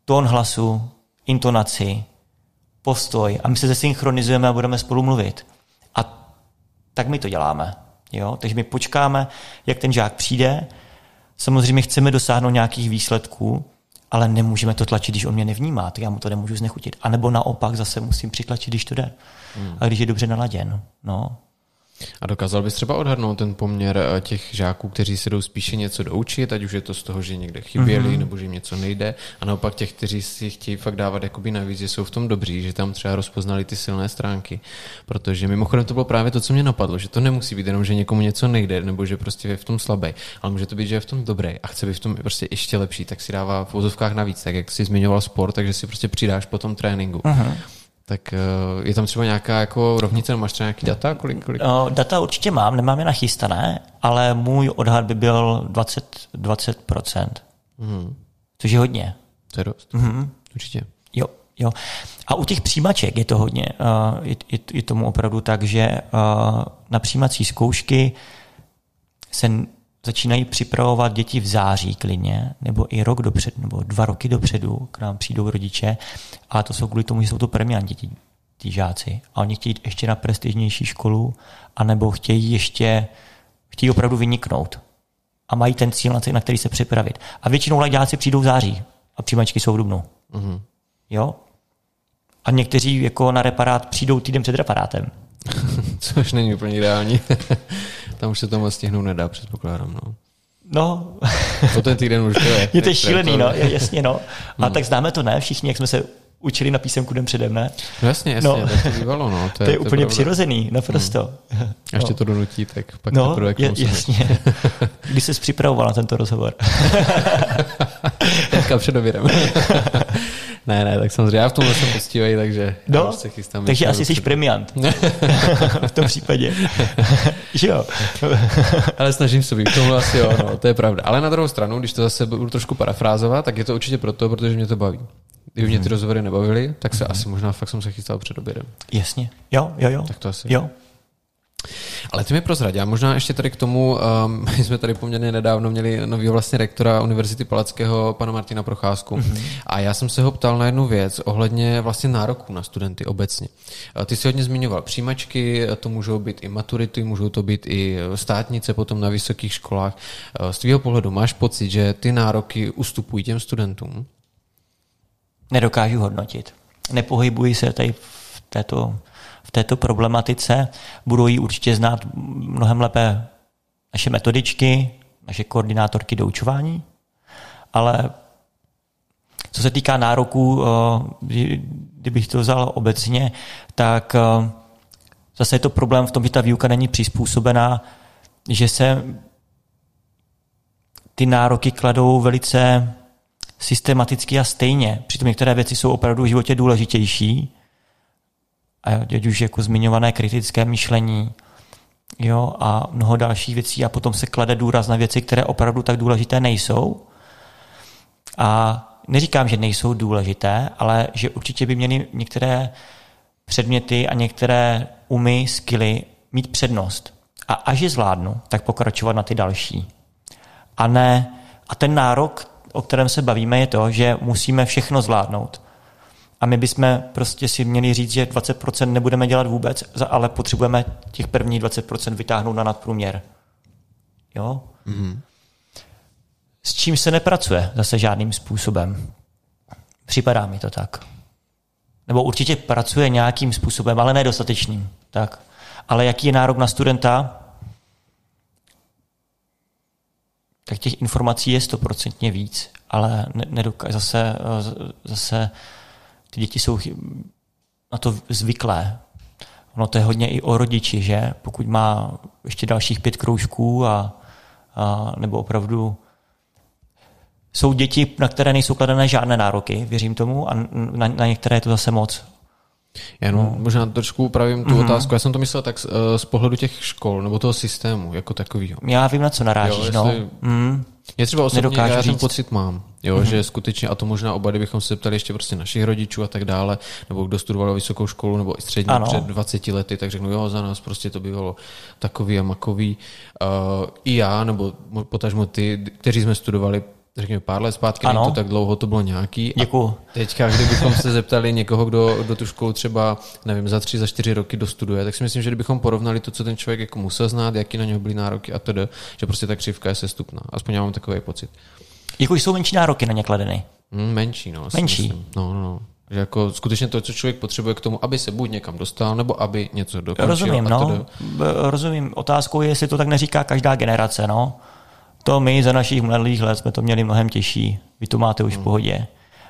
Speaker 2: tón hlasu, intonaci, postoj a my se zesynchronizujeme a budeme spolu mluvit. A tak my to děláme. Jo? Takže my počkáme, jak ten žák přijde. Samozřejmě chceme dosáhnout nějakých výsledků, ale nemůžeme to tlačit, když on mě nevnímá, tak já mu to nemůžu znechutit. A nebo naopak zase musím přitlačit, když to jde. Hmm. A když je dobře naladěn. No.
Speaker 1: A dokázal bys třeba odhadnout ten poměr eh, těch žáků, kteří se jdou spíše něco doučit, ať už je to z toho, že někde chyběli, mm-hmm. nebo že jim něco nejde, a naopak těch, kteří si chtějí fakt dávat jakoby navíc, že jsou v tom dobří, že tam třeba rozpoznali ty silné stránky. Protože mimochodem to bylo právě to, co mě napadlo, že to nemusí být jenom, že někomu něco nejde, nebo že prostě je v tom slabý, ale může to být, že je v tom dobrý a chce být v tom prostě ještě lepší, tak si dává v vozovkách navíc, tak jak jsi zmiňoval sport, takže si prostě přidáš po tom tréninku. Mm-hmm. Tak eh, je tam třeba nějaká jako rovnice, máš třeba nějaký data? Kolik, kolik?
Speaker 2: O, data určitě mám, nemám je nachystané, ale můj odhad by byl 20, 20%. Mm. Což je hodně.
Speaker 1: To je dost. Mm-hmm. Určitě.
Speaker 2: Jo, jo. A u těch přijímaček je to hodně. Uh, je, je, je tomu opravdu tak, že uh, na přijímací zkoušky se začínají připravovat děti v září klidně, nebo i rok dopředu, nebo dva roky dopředu, k nám přijdou rodiče, a to jsou kvůli tomu, že jsou to premianti, ti, ti žáci. A oni chtějí ještě na prestižnější školu, anebo chtějí ještě, chtějí opravdu vyniknout. A mají ten cíl, na který se připravit. A většinou laďáci přijdou v září a přijímačky jsou v dubnu. Mm-hmm. Jo? A někteří jako na reparát přijdou týden před reparátem.
Speaker 1: Což není úplně ideální. Tam už se to moc stihnout nedá, předpokládám. No.
Speaker 2: No.
Speaker 1: to ten týden už to je.
Speaker 2: Je to šílený, no, jasně, no. A hmm. tak známe to, ne? Všichni, jak jsme se učili na písemku den předem, ne?
Speaker 1: No jasně, jasně, no. tak to bývalo, no.
Speaker 2: To je, to je úplně to přirozený, naprosto.
Speaker 1: Hmm. A ještě no. to donutí, tak pak no, teprve
Speaker 2: je, jasně. Když jsi připravoval na tento rozhovor.
Speaker 1: Teďka před. Ne, ne, tak samozřejmě já v tomhle jsem poctivý, takže
Speaker 2: no, já se chystám. Takže asi jsi premiant. v tom případě. jo.
Speaker 1: Ale snažím se být, k tomu asi jo, no, to je pravda. Ale na druhou stranu, když to zase budu trošku parafrázovat, tak je to určitě proto, protože mě to baví. Kdyby mě ty mhm. rozhovory nebavily, tak se mm-hmm. asi možná fakt jsem se chystal před obědem.
Speaker 2: Jasně. Jo, jo, jo.
Speaker 1: Tak to asi.
Speaker 2: Jo.
Speaker 1: Ale ty mi prozradí, a možná ještě tady k tomu, um, my jsme tady poměrně nedávno měli nového vlastně rektora Univerzity Palackého, pana Martina Procházku. Mm-hmm. A já jsem se ho ptal na jednu věc ohledně vlastně nároků na studenty obecně. Ty si hodně zmiňoval přijímačky, to můžou být i maturity, můžou to být i státnice potom na vysokých školách. Z tvého pohledu máš pocit, že ty nároky ustupují těm studentům?
Speaker 2: Nedokážu hodnotit. Nepohybuji se tady v této v této problematice. Budou ji určitě znát mnohem lépe naše metodičky, naše koordinátorky doučování, ale co se týká nároků, eh, kdybych to vzal obecně, tak eh, zase je to problém v tom, že ta výuka není přizpůsobená, že se ty nároky kladou velice systematicky a stejně. Přitom některé věci jsou opravdu v životě důležitější ať už jako zmiňované kritické myšlení, jo, a mnoho dalších věcí a potom se klade důraz na věci, které opravdu tak důležité nejsou. A neříkám, že nejsou důležité, ale že určitě by měly některé předměty a některé umy, skily mít přednost. A až je zvládnu, tak pokračovat na ty další. A ne, a ten nárok, o kterém se bavíme, je to, že musíme všechno zvládnout. A my bychom prostě si měli říct, že 20% nebudeme dělat vůbec, ale potřebujeme těch prvních 20% vytáhnout na nadprůměr. Jo? Mm-hmm. S čím se nepracuje zase žádným způsobem. Připadá mi to tak. Nebo určitě pracuje nějakým způsobem, ale nedostatečným. Tak. Ale jaký je nárok na studenta? Tak těch informací je stoprocentně víc, ale nedokáže zase, zase ty děti jsou na to zvyklé. Ono to je hodně i o rodiči, že? Pokud má ještě dalších pět kroužků a, a nebo opravdu jsou děti, na které nejsou kladené žádné nároky, věřím tomu, a na, na některé je to zase moc.
Speaker 1: Já jenom no. možná trošku upravím tu mm-hmm. otázku. Já jsem to myslel tak z, eh, z pohledu těch škol nebo toho systému jako takového.
Speaker 2: Já vím, na co narážíš. Jo, jestli... no. mm.
Speaker 1: Je třeba osobně, já ten pocit mám, jo, mm-hmm. že skutečně, a to možná oba, kdybychom se zeptali ještě prostě našich rodičů a tak dále, nebo kdo studoval vysokou školu nebo i střední ano. před 20 lety, tak řeknu, jo, za nás prostě to bývalo takový a makový. Uh, I já, nebo potažmo ty, kteří jsme studovali řekněme pár let zpátky, ano. to tak dlouho, to bylo nějaký.
Speaker 2: Děkuju.
Speaker 1: A teďka, kdybychom se zeptali někoho, kdo do tu školu třeba, nevím, za tři, za čtyři roky dostuduje, tak si myslím, že kdybychom porovnali to, co ten člověk jako musel znát, jaký na něho byly nároky a tedy, že prostě ta křivka je sestupná. Aspoň já mám takový pocit.
Speaker 2: Jako jsou menší nároky na ně kladeny?
Speaker 1: Hmm, menší, no.
Speaker 2: Menší.
Speaker 1: No, no, no. Že jako skutečně to, co člověk potřebuje k tomu, aby se buď někam dostal, nebo aby něco dokončil.
Speaker 2: Rozumím, no. Rozumím. Otázkou je, jestli to tak neříká každá generace, no. To my za našich mladých let jsme to měli mnohem těžší. Vy to máte už v hmm. pohodě.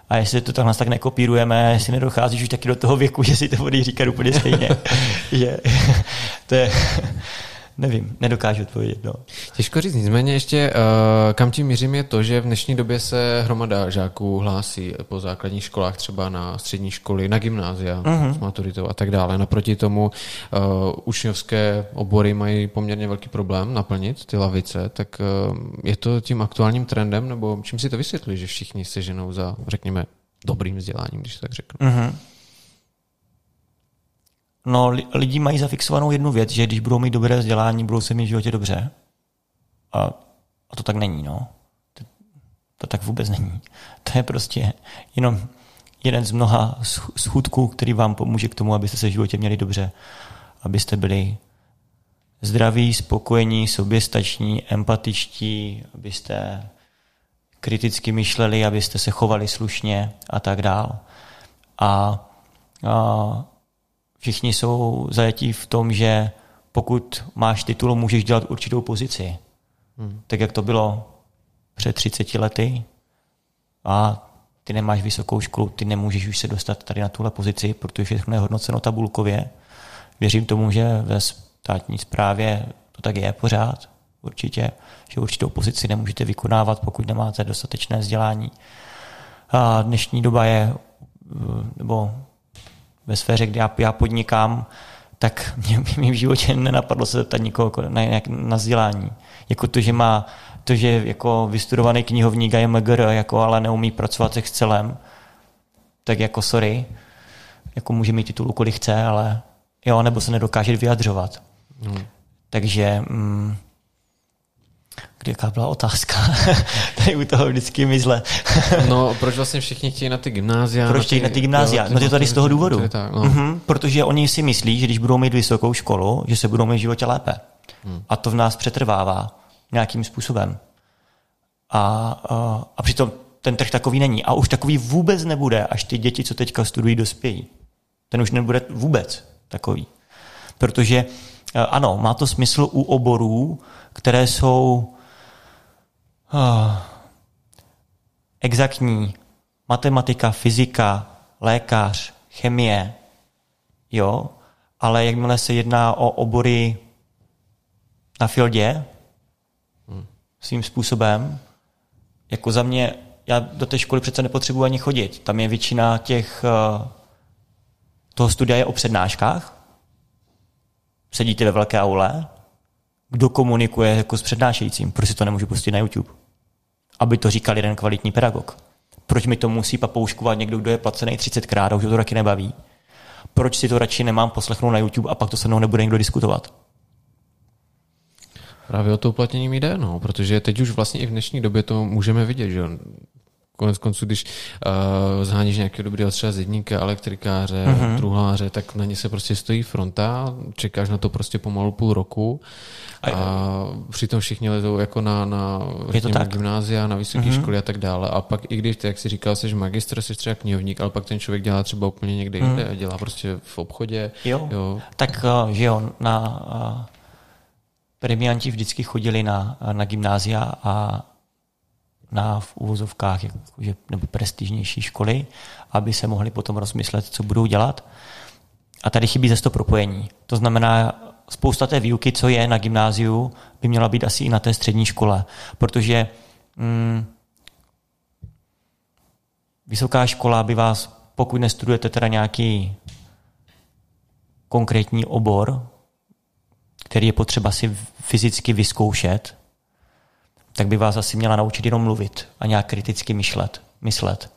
Speaker 2: A jestli to takhle tak nekopírujeme, jestli nedocházíš už taky do toho věku, že si to budeš říkat úplně stejně. že to je, Nevím, nedokážu odpovědět. No.
Speaker 1: Těžko říct, nicméně ještě uh, kam tím mířím je to, že v dnešní době se hromada žáků hlásí po základních školách, třeba na střední školy, na gymnázia uh-huh. s maturitou a tak dále. Naproti tomu uh, učňovské obory mají poměrně velký problém naplnit ty lavice, tak uh, je to tím aktuálním trendem, nebo čím si to vysvětlí, že všichni se ženou za, řekněme, dobrým vzděláním, když tak řeknu? Uh-huh.
Speaker 2: No, lidi mají zafixovanou jednu věc, že když budou mít dobré vzdělání, budou se mít v životě dobře. A, a to tak není, no. To, to tak vůbec není. To je prostě jenom jeden z mnoha schůdků, který vám pomůže k tomu, abyste se v životě měli dobře. Abyste byli zdraví, spokojení, soběstační, empatičtí, abyste kriticky myšleli, abyste se chovali slušně a tak dál. A, a všichni jsou zajatí v tom, že pokud máš titul, můžeš dělat určitou pozici. Hmm. Tak jak to bylo před 30 lety a ty nemáš vysokou školu, ty nemůžeš už se dostat tady na tuhle pozici, protože všechno je hodnoceno tabulkově. Věřím tomu, že ve státní správě to tak je pořád, určitě, že určitou pozici nemůžete vykonávat, pokud nemáte dostatečné vzdělání. A dnešní doba je, nebo ve sféře, kde já, já podnikám, tak mě, mě v životě nenapadlo se zeptat nikoho na, na, na vzdělání. Jako to, že má to, že jako vystudovaný knihovník a je MGR, jako ale neumí pracovat se Excelem, tak jako sorry, jako může mít titul, kolik chce, ale jo, nebo se nedokáže vyjadřovat. Hmm. Takže mm, jaká byla otázka? Tady u toho vždycky mizle.
Speaker 1: no, proč vlastně všichni chtějí na ty gymnázia?
Speaker 2: Proč chtějí na ty gymnázia? No, to tady z toho důvodu. Tak, no. mm-hmm, protože oni si myslí, že když budou mít vysokou školu, že se budou mít v životě lépe. Hmm. A to v nás přetrvává nějakým způsobem. A, a, a přitom ten trh takový není. A už takový vůbec nebude, až ty děti, co teďka studují, dospějí. Ten už nebude vůbec takový. Protože ano, má to smysl u oborů, které jsou exaktní, matematika, fyzika, lékař, chemie, jo, ale jakmile se jedná o obory na fieldě, hmm. svým způsobem, jako za mě, já do té školy přece nepotřebuji ani chodit. Tam je většina těch, uh, toho studia je o přednáškách, sedíte ve velké aule, kdo komunikuje jako s přednášejícím, proč si to nemůžu pustit na YouTube? Aby to říkal jeden kvalitní pedagog. Proč mi to musí papouškovat někdo, kdo je placený 30krát a už to taky nebaví? Proč si to radši nemám poslechnout na YouTube a pak to se mnou nebude někdo diskutovat?
Speaker 1: Právě o to uplatnění jde, no, protože teď už vlastně i v dnešní době to můžeme vidět, že konec konců, když uh, zháníš nějakého dobrého třeba zedníka, elektrikáře, uh-huh. truhláře, tak na ně se prostě stojí fronta, čekáš na to prostě pomalu půl roku a, a přitom všichni lezou jako na, na řekněme, gymnázia, na vysoké uh-huh. školy a tak dále. A pak i když, jak si říkal, jsi magistr, jsi třeba knihovník, ale pak ten člověk dělá třeba úplně někde uh-huh. jinde, dělá prostě v obchodě.
Speaker 2: Jo, jo. tak uh, že jo, na uh, premianti vždycky chodili na, na gymnázia a na v úvozovkách jakože, nebo prestižnější školy, aby se mohli potom rozmyslet, co budou dělat. A tady chybí zase to propojení. To znamená, spousta té výuky, co je na gymnáziu, by měla být asi i na té střední škole, protože mm, vysoká škola by vás, pokud nestudujete teda nějaký konkrétní obor, který je potřeba si fyzicky vyzkoušet, tak by vás asi měla naučit jenom mluvit a nějak kriticky myšlet, myslet.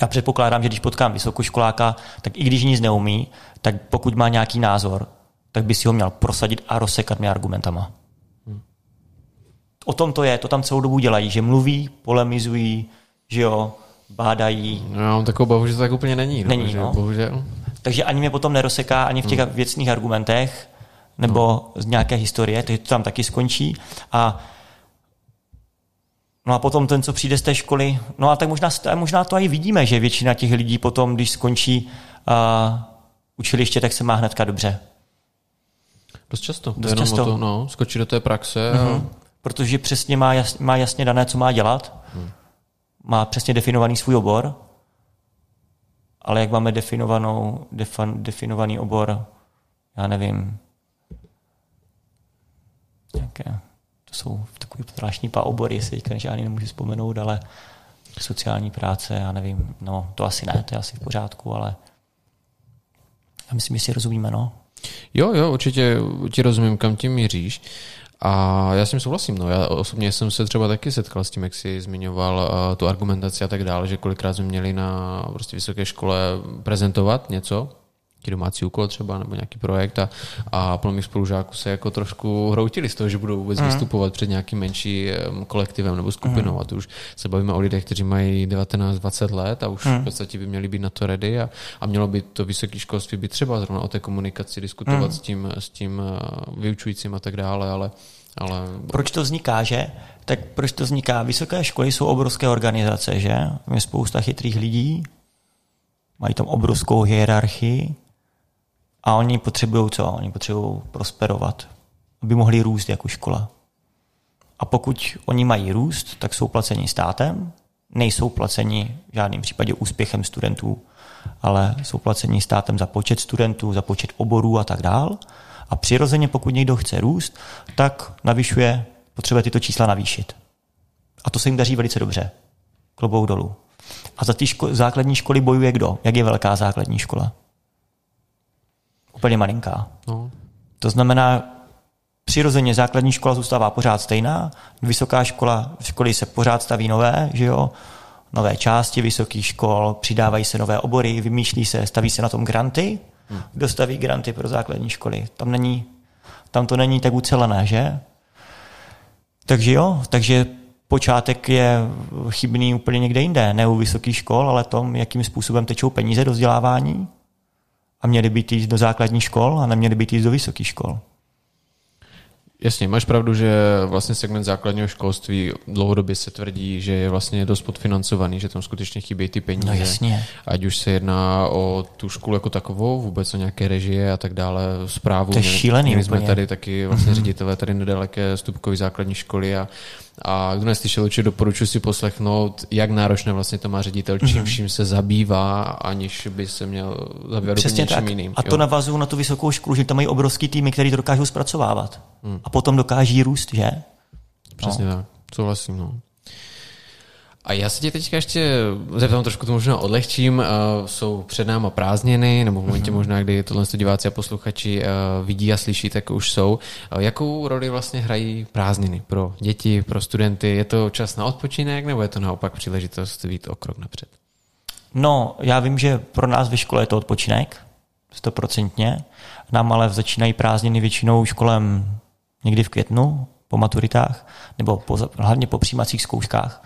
Speaker 2: Já předpokládám, že když potkám vysokoškoláka, tak i když nic neumí, tak pokud má nějaký názor, tak by si ho měl prosadit a rozsekat mě argumentama. Hmm. O tom to je, to tam celou dobu dělají, že mluví, polemizují, že jo, bádají.
Speaker 1: No, já mám takovou obavu, že to tak úplně není.
Speaker 2: No, není, no.
Speaker 1: Bohužel.
Speaker 2: Takže ani mě potom nerozseká ani v těch hmm. věcných argumentech, nebo no. z nějaké historie, takže to tam taky skončí. A No a potom ten, co přijde z té školy, no a tak možná, možná to i vidíme, že většina těch lidí potom, když skončí uh, učiliště, tak se má hnedka dobře.
Speaker 1: Dost často. Dost Jenom často. To, no, skočí do té praxe. Mm-hmm. A...
Speaker 2: Mhm. Protože přesně má, jas, má jasně dané, co má dělat. Hmm. Má přesně definovaný svůj obor. Ale jak máme definovanou, defan, definovaný obor, já nevím, nějaké jsou takový zvláštní obory, jestli teďka žádný nemůžu vzpomenout, ale sociální práce, já nevím, no to asi ne, to je asi v pořádku, ale já myslím, že si rozumíme, no.
Speaker 1: Jo, jo, určitě ti rozumím, kam tím míříš. A já s tím souhlasím. No. Já osobně jsem se třeba taky setkal s tím, jak jsi zmiňoval uh, tu argumentaci a tak dále, že kolikrát jsme měli na prostě vysoké škole prezentovat něco, nějaký domácí úkol třeba nebo nějaký projekt a, a plno mých spolužáků se jako trošku hroutili z toho, že budou vůbec mm. vystupovat před nějakým menší kolektivem nebo skupinou mm. a to už se bavíme o lidech, kteří mají 19-20 let a už mm. v podstatě by měli být na to ready a, a mělo by to vysoké školství být třeba zrovna o té komunikaci, diskutovat mm. s, tím, s tím eh, vyučujícím a tak dále, ale ale...
Speaker 2: Proč to vzniká, že? Tak proč to vzniká? Vysoké školy jsou obrovské organizace, že? Je spousta chytrých lidí, mají tam obrovskou hierarchii, a oni potřebují co? Oni potřebují prosperovat, aby mohli růst jako škola. A pokud oni mají růst, tak jsou placeni státem, nejsou placeni v žádném případě úspěchem studentů, ale jsou placeni státem za počet studentů, za počet oborů a tak dál. A přirozeně, pokud někdo chce růst, tak navyšuje, potřebuje tyto čísla navýšit. A to se jim daří velice dobře. Klobou dolů. A za ty ško- základní školy bojuje kdo? Jak je velká základní škola? Úplně malinká. No. To znamená, přirozeně základní škola zůstává pořád stejná, vysoká škola, školy se pořád staví nové, že jo, nové části vysokých škol, přidávají se nové obory, vymýšlí se, staví se na tom granty, hmm. dostaví granty pro základní školy. Tam, není, tam to není tak ucelené, že? Takže jo, takže počátek je chybný úplně někde jinde, ne u vysokých škol, ale tom, jakým způsobem tečou peníze do vzdělávání a měli být jít do základních škol a neměli být jít do vysokých škol.
Speaker 1: Jasně, máš pravdu, že vlastně segment základního školství dlouhodobě se tvrdí, že je vlastně dost podfinancovaný, že tam skutečně chybí ty peníze.
Speaker 2: No jasně.
Speaker 1: Ať už se jedná o tu školu jako takovou, vůbec o nějaké režie a tak dále, zprávu.
Speaker 2: To je šílený
Speaker 1: Měli jsme tady taky vlastně mm-hmm. ředitele tady nedaleké stupkové základní školy a a kdo neslyšel, určitě doporučuji si poslechnout, jak náročné vlastně to má ředitel, čím mm-hmm. vším se zabývá, aniž by se měl zabývat Přesně něčím tak. jiným.
Speaker 2: A to navazují na tu vysokou školu, že tam mají obrovský týmy, který to dokážou zpracovávat. Mm. A potom dokáží růst, že?
Speaker 1: Přesně no. tak, souhlasím. No. A já se tě teďka ještě zeptám, trošku to možná odlehčím. Uh, jsou před náma prázdniny, nebo v momentě mm-hmm. možná, kdy tohle diváci a posluchači uh, vidí a slyší, tak už jsou. Uh, jakou roli vlastně hrají prázdniny pro děti, pro studenty? Je to čas na odpočinek, nebo je to naopak příležitost být o krok napřed?
Speaker 2: No, já vím, že pro nás ve škole je to odpočinek, stoprocentně. Nám ale začínají prázdniny většinou školem někdy v květnu, po maturitách, nebo po, hlavně po přijímacích zkouškách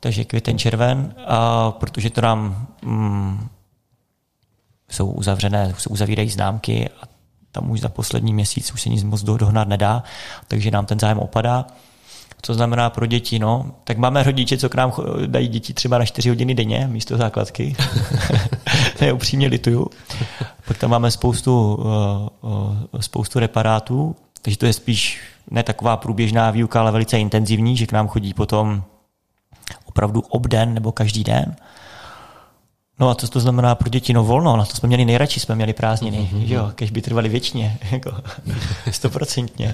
Speaker 2: takže květen, červen, a protože to nám mm, jsou uzavřené, jsou uzavírají známky a tam už za poslední měsíc už se nic moc dohnat nedá, takže nám ten zájem opadá. Co znamená pro děti, no, tak máme rodiče, co k nám dají děti třeba na 4 hodiny denně místo základky. ne, upřímně lituju. Pak tam máme spoustu, uh, uh, spoustu reparátů, takže to je spíš ne taková průběžná výuka, ale velice intenzivní, že k nám chodí potom opravdu obden nebo každý den. No a co to znamená pro děti? No volno, na to jsme měli nejradši, jsme měli prázdniny, mm-hmm. jo, kež by trvali věčně, jako stoprocentně.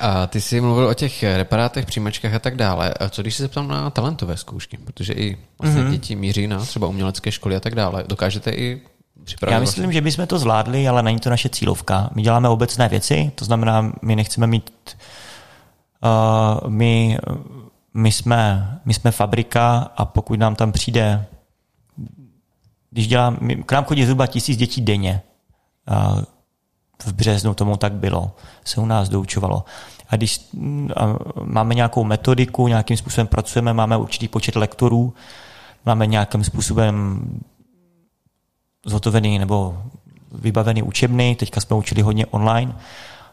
Speaker 1: A ty jsi mluvil o těch reparátech, přijímačkách a tak dále. A co když se zeptám na talentové zkoušky? Protože i vlastně mm-hmm. děti míří na třeba umělecké školy a tak dále. Dokážete i připravit?
Speaker 2: Já myslím, vlastně? že bychom to zvládli, ale není to naše cílovka. My děláme obecné věci, to znamená, my nechceme mít uh, my, my, jsme, my jsme fabrika a pokud nám tam přijde když dělám, k nám chodí zhruba tisíc dětí denně. Uh, v březnu tomu tak bylo, se u nás doučovalo. A když máme nějakou metodiku, nějakým způsobem pracujeme, máme určitý počet lektorů, máme nějakým způsobem zhotovený nebo vybavený učebny, teďka jsme učili hodně online,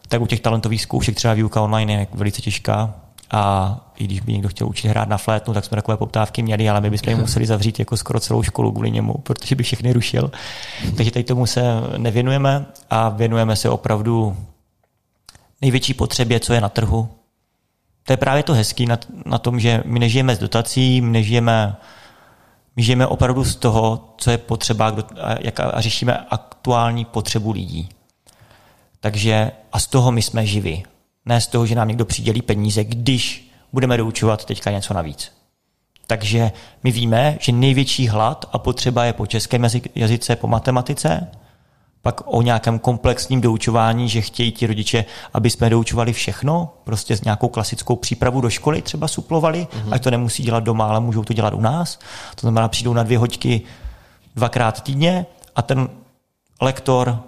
Speaker 2: tak u těch talentových zkoušek třeba výuka online je velice těžká, a i když by někdo chtěl učit hrát na flétnu, tak jsme takové poptávky měli, ale my bychom je museli zavřít jako skoro celou školu kvůli němu, protože by všechny rušil. Takže tady tomu se nevěnujeme a věnujeme se opravdu největší potřebě, co je na trhu. To je právě to hezký na, na tom, že my nežijeme z dotací, my nežijeme my žijeme opravdu z toho, co je potřeba kdo, a, jak, a řešíme aktuální potřebu lidí. Takže a z toho my jsme živi ne z toho, že nám někdo přidělí peníze, když budeme doučovat teďka něco navíc. Takže my víme, že největší hlad a potřeba je po českém jazyce, po matematice, pak o nějakém komplexním doučování, že chtějí ti rodiče, aby jsme doučovali všechno, prostě s nějakou klasickou přípravu do školy třeba suplovali, mm-hmm. ať to nemusí dělat doma, ale můžou to dělat u nás. To znamená, přijdou na dvě hoďky dvakrát týdně a ten lektor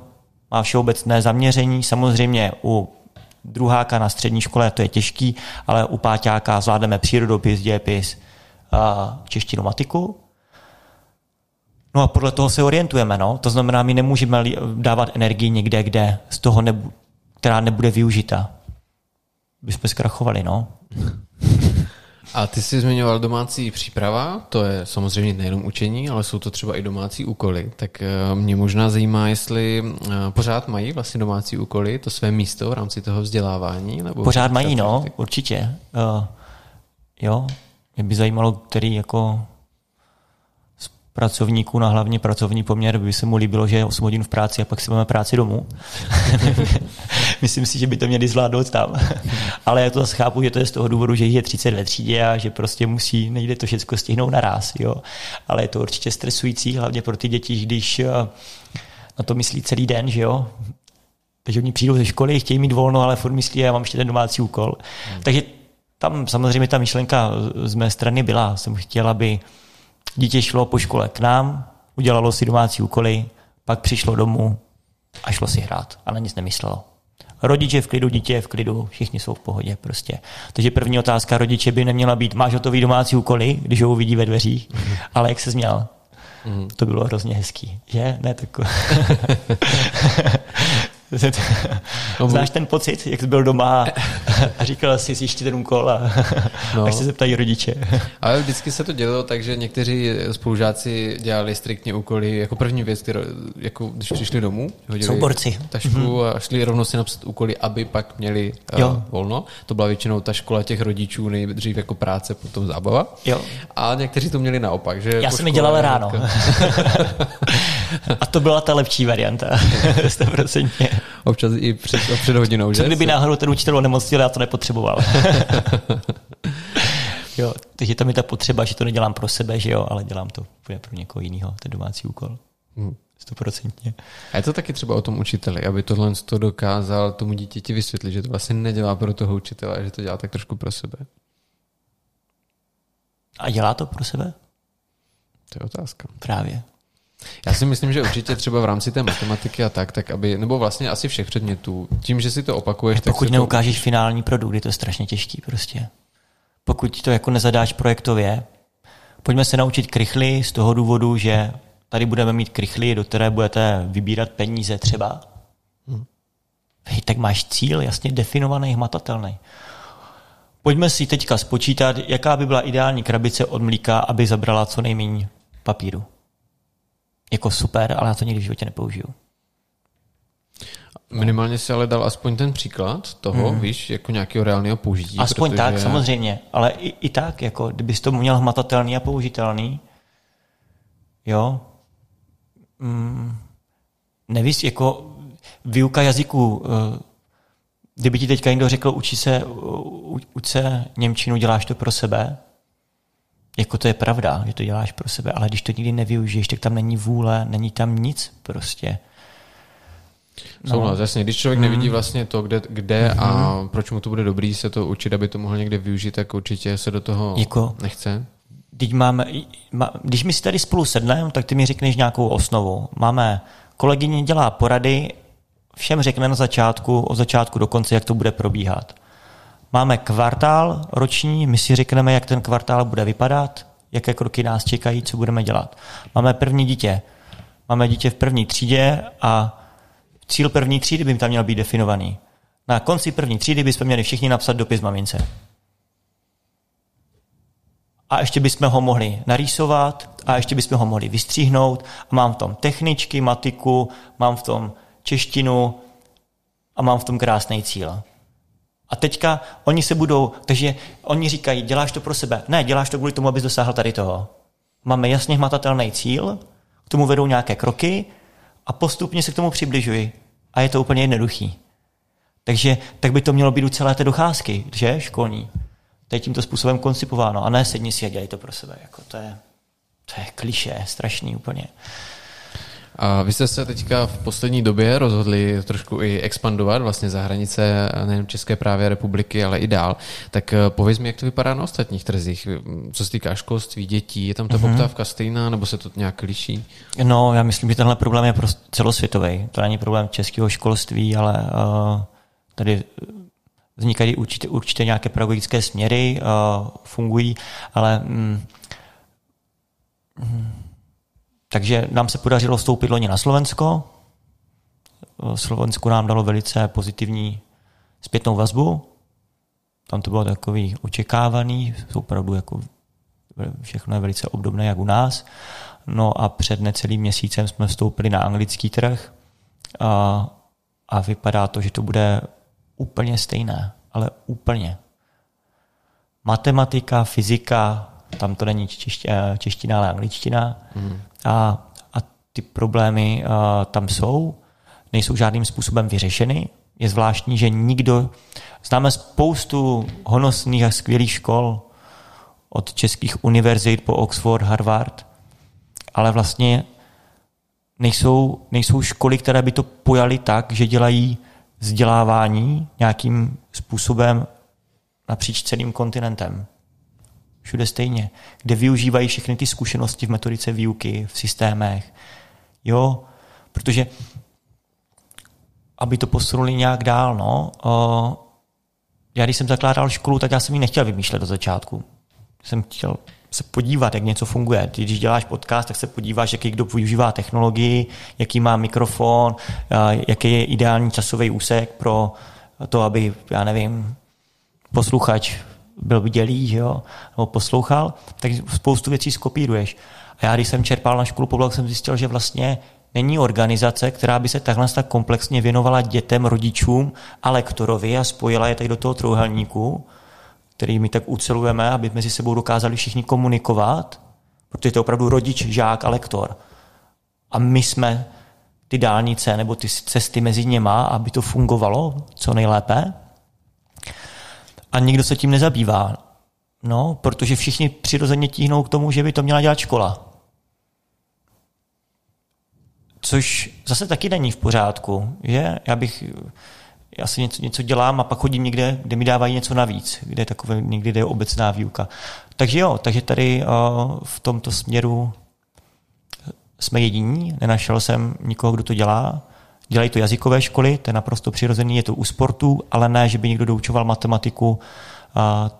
Speaker 2: má všeobecné zaměření. Samozřejmě u druháka na střední škole, to je těžký, ale u páťáka zvládneme přírodopis, dějepis, češtinu, matiku. No a podle toho se orientujeme. No? To znamená, my nemůžeme dávat energii někde, kde z toho nebu, která nebude využita. Bychom zkrachovali, no.
Speaker 1: A ty jsi zmiňoval domácí příprava, to je samozřejmě nejenom učení, ale jsou to třeba i domácí úkoly. Tak eh, mě možná zajímá, jestli eh, pořád mají vlastně domácí úkoly, to své místo v rámci toho vzdělávání? Nebo
Speaker 2: pořád mají, no, určitě. Uh, jo, mě by zajímalo, který jako pracovníků na hlavně pracovní poměr by se mu líbilo, že je 8 hodin v práci a pak si máme práci domů. Myslím si, že by to měli zvládnout tam. Ale já to zase chápu, že to je z toho důvodu, že jich je 30 ve třídě a že prostě musí, nejde to všechno stihnout naraz. Jo. Ale je to určitě stresující, hlavně pro ty děti, když eh, na to myslí celý den, že jo. Takže oni přijdou ze školy, chtějí mít volno, ale furt myslí, já mám ještě ten domácí úkol. Hmm. Takže tam samozřejmě ta myšlenka z mé strany byla. Jsem chtěla, aby Dítě šlo po škole k nám, udělalo si domácí úkoly, pak přišlo domů a šlo si hrát a na nic nemyslelo. Rodiče v klidu, dítě v klidu, všichni jsou v pohodě prostě. Takže první otázka rodiče by neměla být, máš hotový domácí úkoly, když ho uvidí ve dveřích, ale jak se změl? Mm. To bylo hrozně hezký, že? Ne, tak... No, Znáš ten pocit, jak jsi byl doma a říkal jsi ještě ten úkol a no. až se zeptají rodiče.
Speaker 1: Ale vždycky se to dělalo tak, že někteří spolužáci dělali striktně úkoly jako první věc, kterou, jako když přišli domů, hodili
Speaker 2: Souborci.
Speaker 1: tašku mm-hmm. a šli rovnou si napsat úkoly, aby pak měli uh, volno. To byla většinou ta škola těch rodičů, nejdřív jako práce, potom zábava.
Speaker 2: Jo.
Speaker 1: A někteří to měli naopak. Že
Speaker 2: Já jsem je dělal ráno. a to byla ta lepší varianta. 100%.
Speaker 1: Občas i před, před hodinou,
Speaker 2: že? Co kdyby náhodou ten učitel onemocnil, já to nepotřeboval. jo, takže tam je ta potřeba, že to nedělám pro sebe, že jo, ale dělám to pro někoho jiného, ten domácí úkol. Hmm. Stoprocentně.
Speaker 1: A je to taky třeba o tom učiteli, aby tohle to dokázal tomu dítěti vysvětlit, že to vlastně nedělá pro toho učitele, že to dělá tak trošku pro sebe.
Speaker 2: A dělá to pro sebe?
Speaker 1: To je otázka.
Speaker 2: Právě.
Speaker 1: Já si myslím, že určitě třeba v rámci té matematiky a tak, tak aby, nebo vlastně asi všech předmětů, tím, že si to opakuješ,
Speaker 2: tak Pokud
Speaker 1: neukážeš
Speaker 2: to... finální produkt, je to strašně těžký prostě. Pokud to jako nezadáš projektově, pojďme se naučit krychly z toho důvodu, že tady budeme mít krychly, do které budete vybírat peníze třeba. Hmm. Hej, tak máš cíl jasně definovaný, hmatatelný. Pojďme si teďka spočítat, jaká by byla ideální krabice od mlíka, aby zabrala co nejméně papíru jako super, ale já to nikdy v životě nepoužiju.
Speaker 1: Minimálně si ale dal aspoň ten příklad toho, hmm. víš, jako nějakého reálného použití.
Speaker 2: Aspoň protože... tak, samozřejmě, ale i, i tak, jako kdybys to měl hmatatelný a použitelný, Jo? Mm, nevíš, jako výuka jazyku, eh, kdyby ti teďka někdo řekl, uči se, uč se Němčinu, děláš to pro sebe, jako to je pravda, že to děláš pro sebe, ale když to nikdy nevyužiješ, tak tam není vůle, není tam nic prostě.
Speaker 1: No. Souhlas, jasně. Když člověk mm. nevidí vlastně to, kde, kde mm. a mhm. proč mu to bude dobrý se to učit, aby to mohl někde využít, tak určitě se do toho jako, nechce.
Speaker 2: Když, máme, když my si tady spolu sedneme, tak ty mi řekneš nějakou osnovu. Máme, kolegyně dělá porady, všem řekne na začátku, od začátku do konce, jak to bude probíhat. Máme kvartál roční, my si řekneme, jak ten kvartál bude vypadat, jaké kroky nás čekají, co budeme dělat. Máme první dítě. Máme dítě v první třídě a cíl první třídy by tam měl být definovaný. Na konci první třídy bychom měli všichni napsat dopis mamince. A ještě bychom ho mohli narýsovat a ještě bychom ho mohli vystříhnout. A mám v tom techničky, matiku, mám v tom češtinu a mám v tom krásný cíl. A teďka oni se budou, takže oni říkají, děláš to pro sebe. Ne, děláš to kvůli tomu, abys dosáhl tady toho. Máme jasně hmatatelný cíl, k tomu vedou nějaké kroky a postupně se k tomu přibližuji. A je to úplně jednoduchý. Takže tak by to mělo být u celé té docházky, že, školní. To je tímto způsobem koncipováno. A ne sedni si a dělej to pro sebe. Jako to, je, to je kliše, strašný úplně.
Speaker 1: A vy jste se teďka v poslední době rozhodli trošku i expandovat vlastně za hranice nejen České právě republiky, ale i dál. Tak eh, pověz mi, jak to vypadá na ostatních trzích. Co se týká školství, dětí, je tam ta mm-hmm. poptávka stejná, nebo se to nějak liší?
Speaker 2: No, já myslím, že tenhle problém je prostě celosvětový. To není problém českého školství, ale uh, tady vznikají určitě, určitě nějaké pedagogické směry, uh, fungují, ale mm, mm, takže nám se podařilo vstoupit loni na Slovensko. Slovensko nám dalo velice pozitivní zpětnou vazbu. Tam to bylo takový očekávaný, jsou opravdu jako všechno je velice obdobné jak u nás. No a před necelým měsícem jsme vstoupili na anglický trh a, a vypadá to, že to bude úplně stejné, ale úplně. Matematika, fyzika, tam to není čeština, ale angličtina. Mm a, a ty problémy a, tam jsou, nejsou žádným způsobem vyřešeny. Je zvláštní, že nikdo, známe spoustu honosných a skvělých škol, od českých univerzit po Oxford, Harvard, ale vlastně nejsou, nejsou školy, které by to pojaly tak, že dělají vzdělávání nějakým způsobem napříč celým kontinentem všude stejně, kde využívají všechny ty zkušenosti v metodice výuky, v systémech. Jo, protože aby to posunuli nějak dál, no, já když jsem zakládal školu, tak já jsem ji nechtěl vymýšlet do začátku. Jsem chtěl se podívat, jak něco funguje. Když děláš podcast, tak se podíváš, jaký kdo využívá technologii, jaký má mikrofon, jaký je ideální časový úsek pro to, aby, já nevím, posluchač byl vidělý, že jo, nebo poslouchal, tak spoustu věcí skopíruješ. A já, když jsem čerpal na školu poblak, jsem zjistil, že vlastně není organizace, která by se takhle tak komplexně věnovala dětem, rodičům a lektorovi a spojila je tady do toho trouhelníku, který my tak ucelujeme, aby mezi sebou dokázali všichni komunikovat, protože to je opravdu rodič, žák a lektor. A my jsme ty dálnice nebo ty cesty mezi něma, aby to fungovalo co nejlépe a nikdo se tím nezabývá. No, protože všichni přirozeně tíhnou k tomu, že by to měla dělat škola. Což zase taky není v pořádku, že? Já bych, já si něco, něco dělám a pak chodím někde, kde mi dávají něco navíc, kde je takové, někdy je obecná výuka. Takže jo, takže tady uh, v tomto směru jsme jediní, nenašel jsem nikoho, kdo to dělá. Dělají to jazykové školy, to je naprosto přirozený, je to u sportu, ale ne, že by někdo doučoval matematiku a,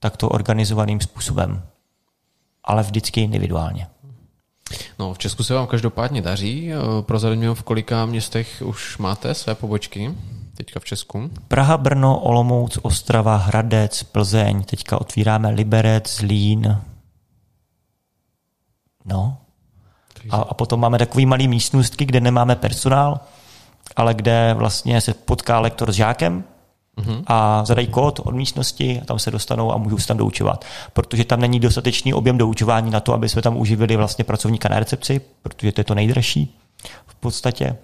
Speaker 2: takto organizovaným způsobem. Ale vždycky individuálně.
Speaker 1: No, v Česku se vám každopádně daří. Prozradím, v kolika městech už máte své pobočky teďka v Česku?
Speaker 2: Praha, Brno, Olomouc, Ostrava, Hradec, Plzeň. Teďka otvíráme Liberec, Zlín. No. A, a potom máme takový malý místnostky, kde nemáme personál, ale kde vlastně se potká lektor s žákem uh-huh. a zadají kód od místnosti a tam se dostanou a můžou se tam doučovat. Protože tam není dostatečný objem doučování na to, aby jsme tam uživili vlastně pracovníka na recepci, protože to je to nejdražší v podstatě.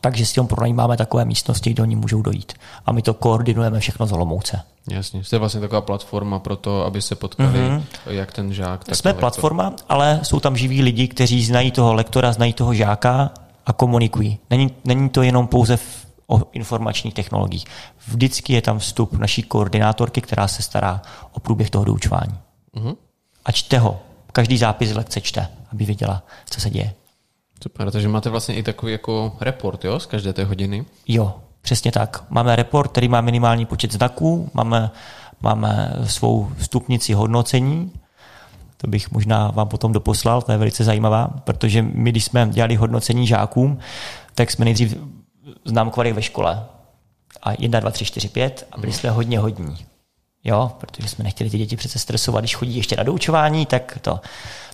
Speaker 2: Takže si tam pronajímáme takové místnosti, kde oni můžou dojít. A my to koordinujeme všechno z Olomouce.
Speaker 1: Jasně, jste vlastně taková platforma pro to, aby se potkali mm-hmm. jak ten žák. Tak
Speaker 2: Jsme platforma, ale jsou tam živí lidi, kteří znají toho lektora, znají toho žáka a komunikují. Není, není to jenom pouze v, o informačních technologiích. Vždycky je tam vstup naší koordinátorky, která se stará o průběh toho doučování. Mm-hmm. A čte ho. Každý zápis lekce čte, aby věděla, co se děje.
Speaker 1: Super, takže máte vlastně i takový jako report, jo, z každé té hodiny?
Speaker 2: Jo, přesně tak. Máme report, který má minimální počet znaků, máme, máme svou stupnici hodnocení, to bych možná vám potom doposlal, to je velice zajímavá, protože my, když jsme dělali hodnocení žákům, tak jsme nejdřív známkovali ve škole. A 1, 2, 3, 4, 5 a byli jsme hodně hodní. Jo, protože jsme nechtěli ty děti přece stresovat, když chodí ještě na doučování, tak to.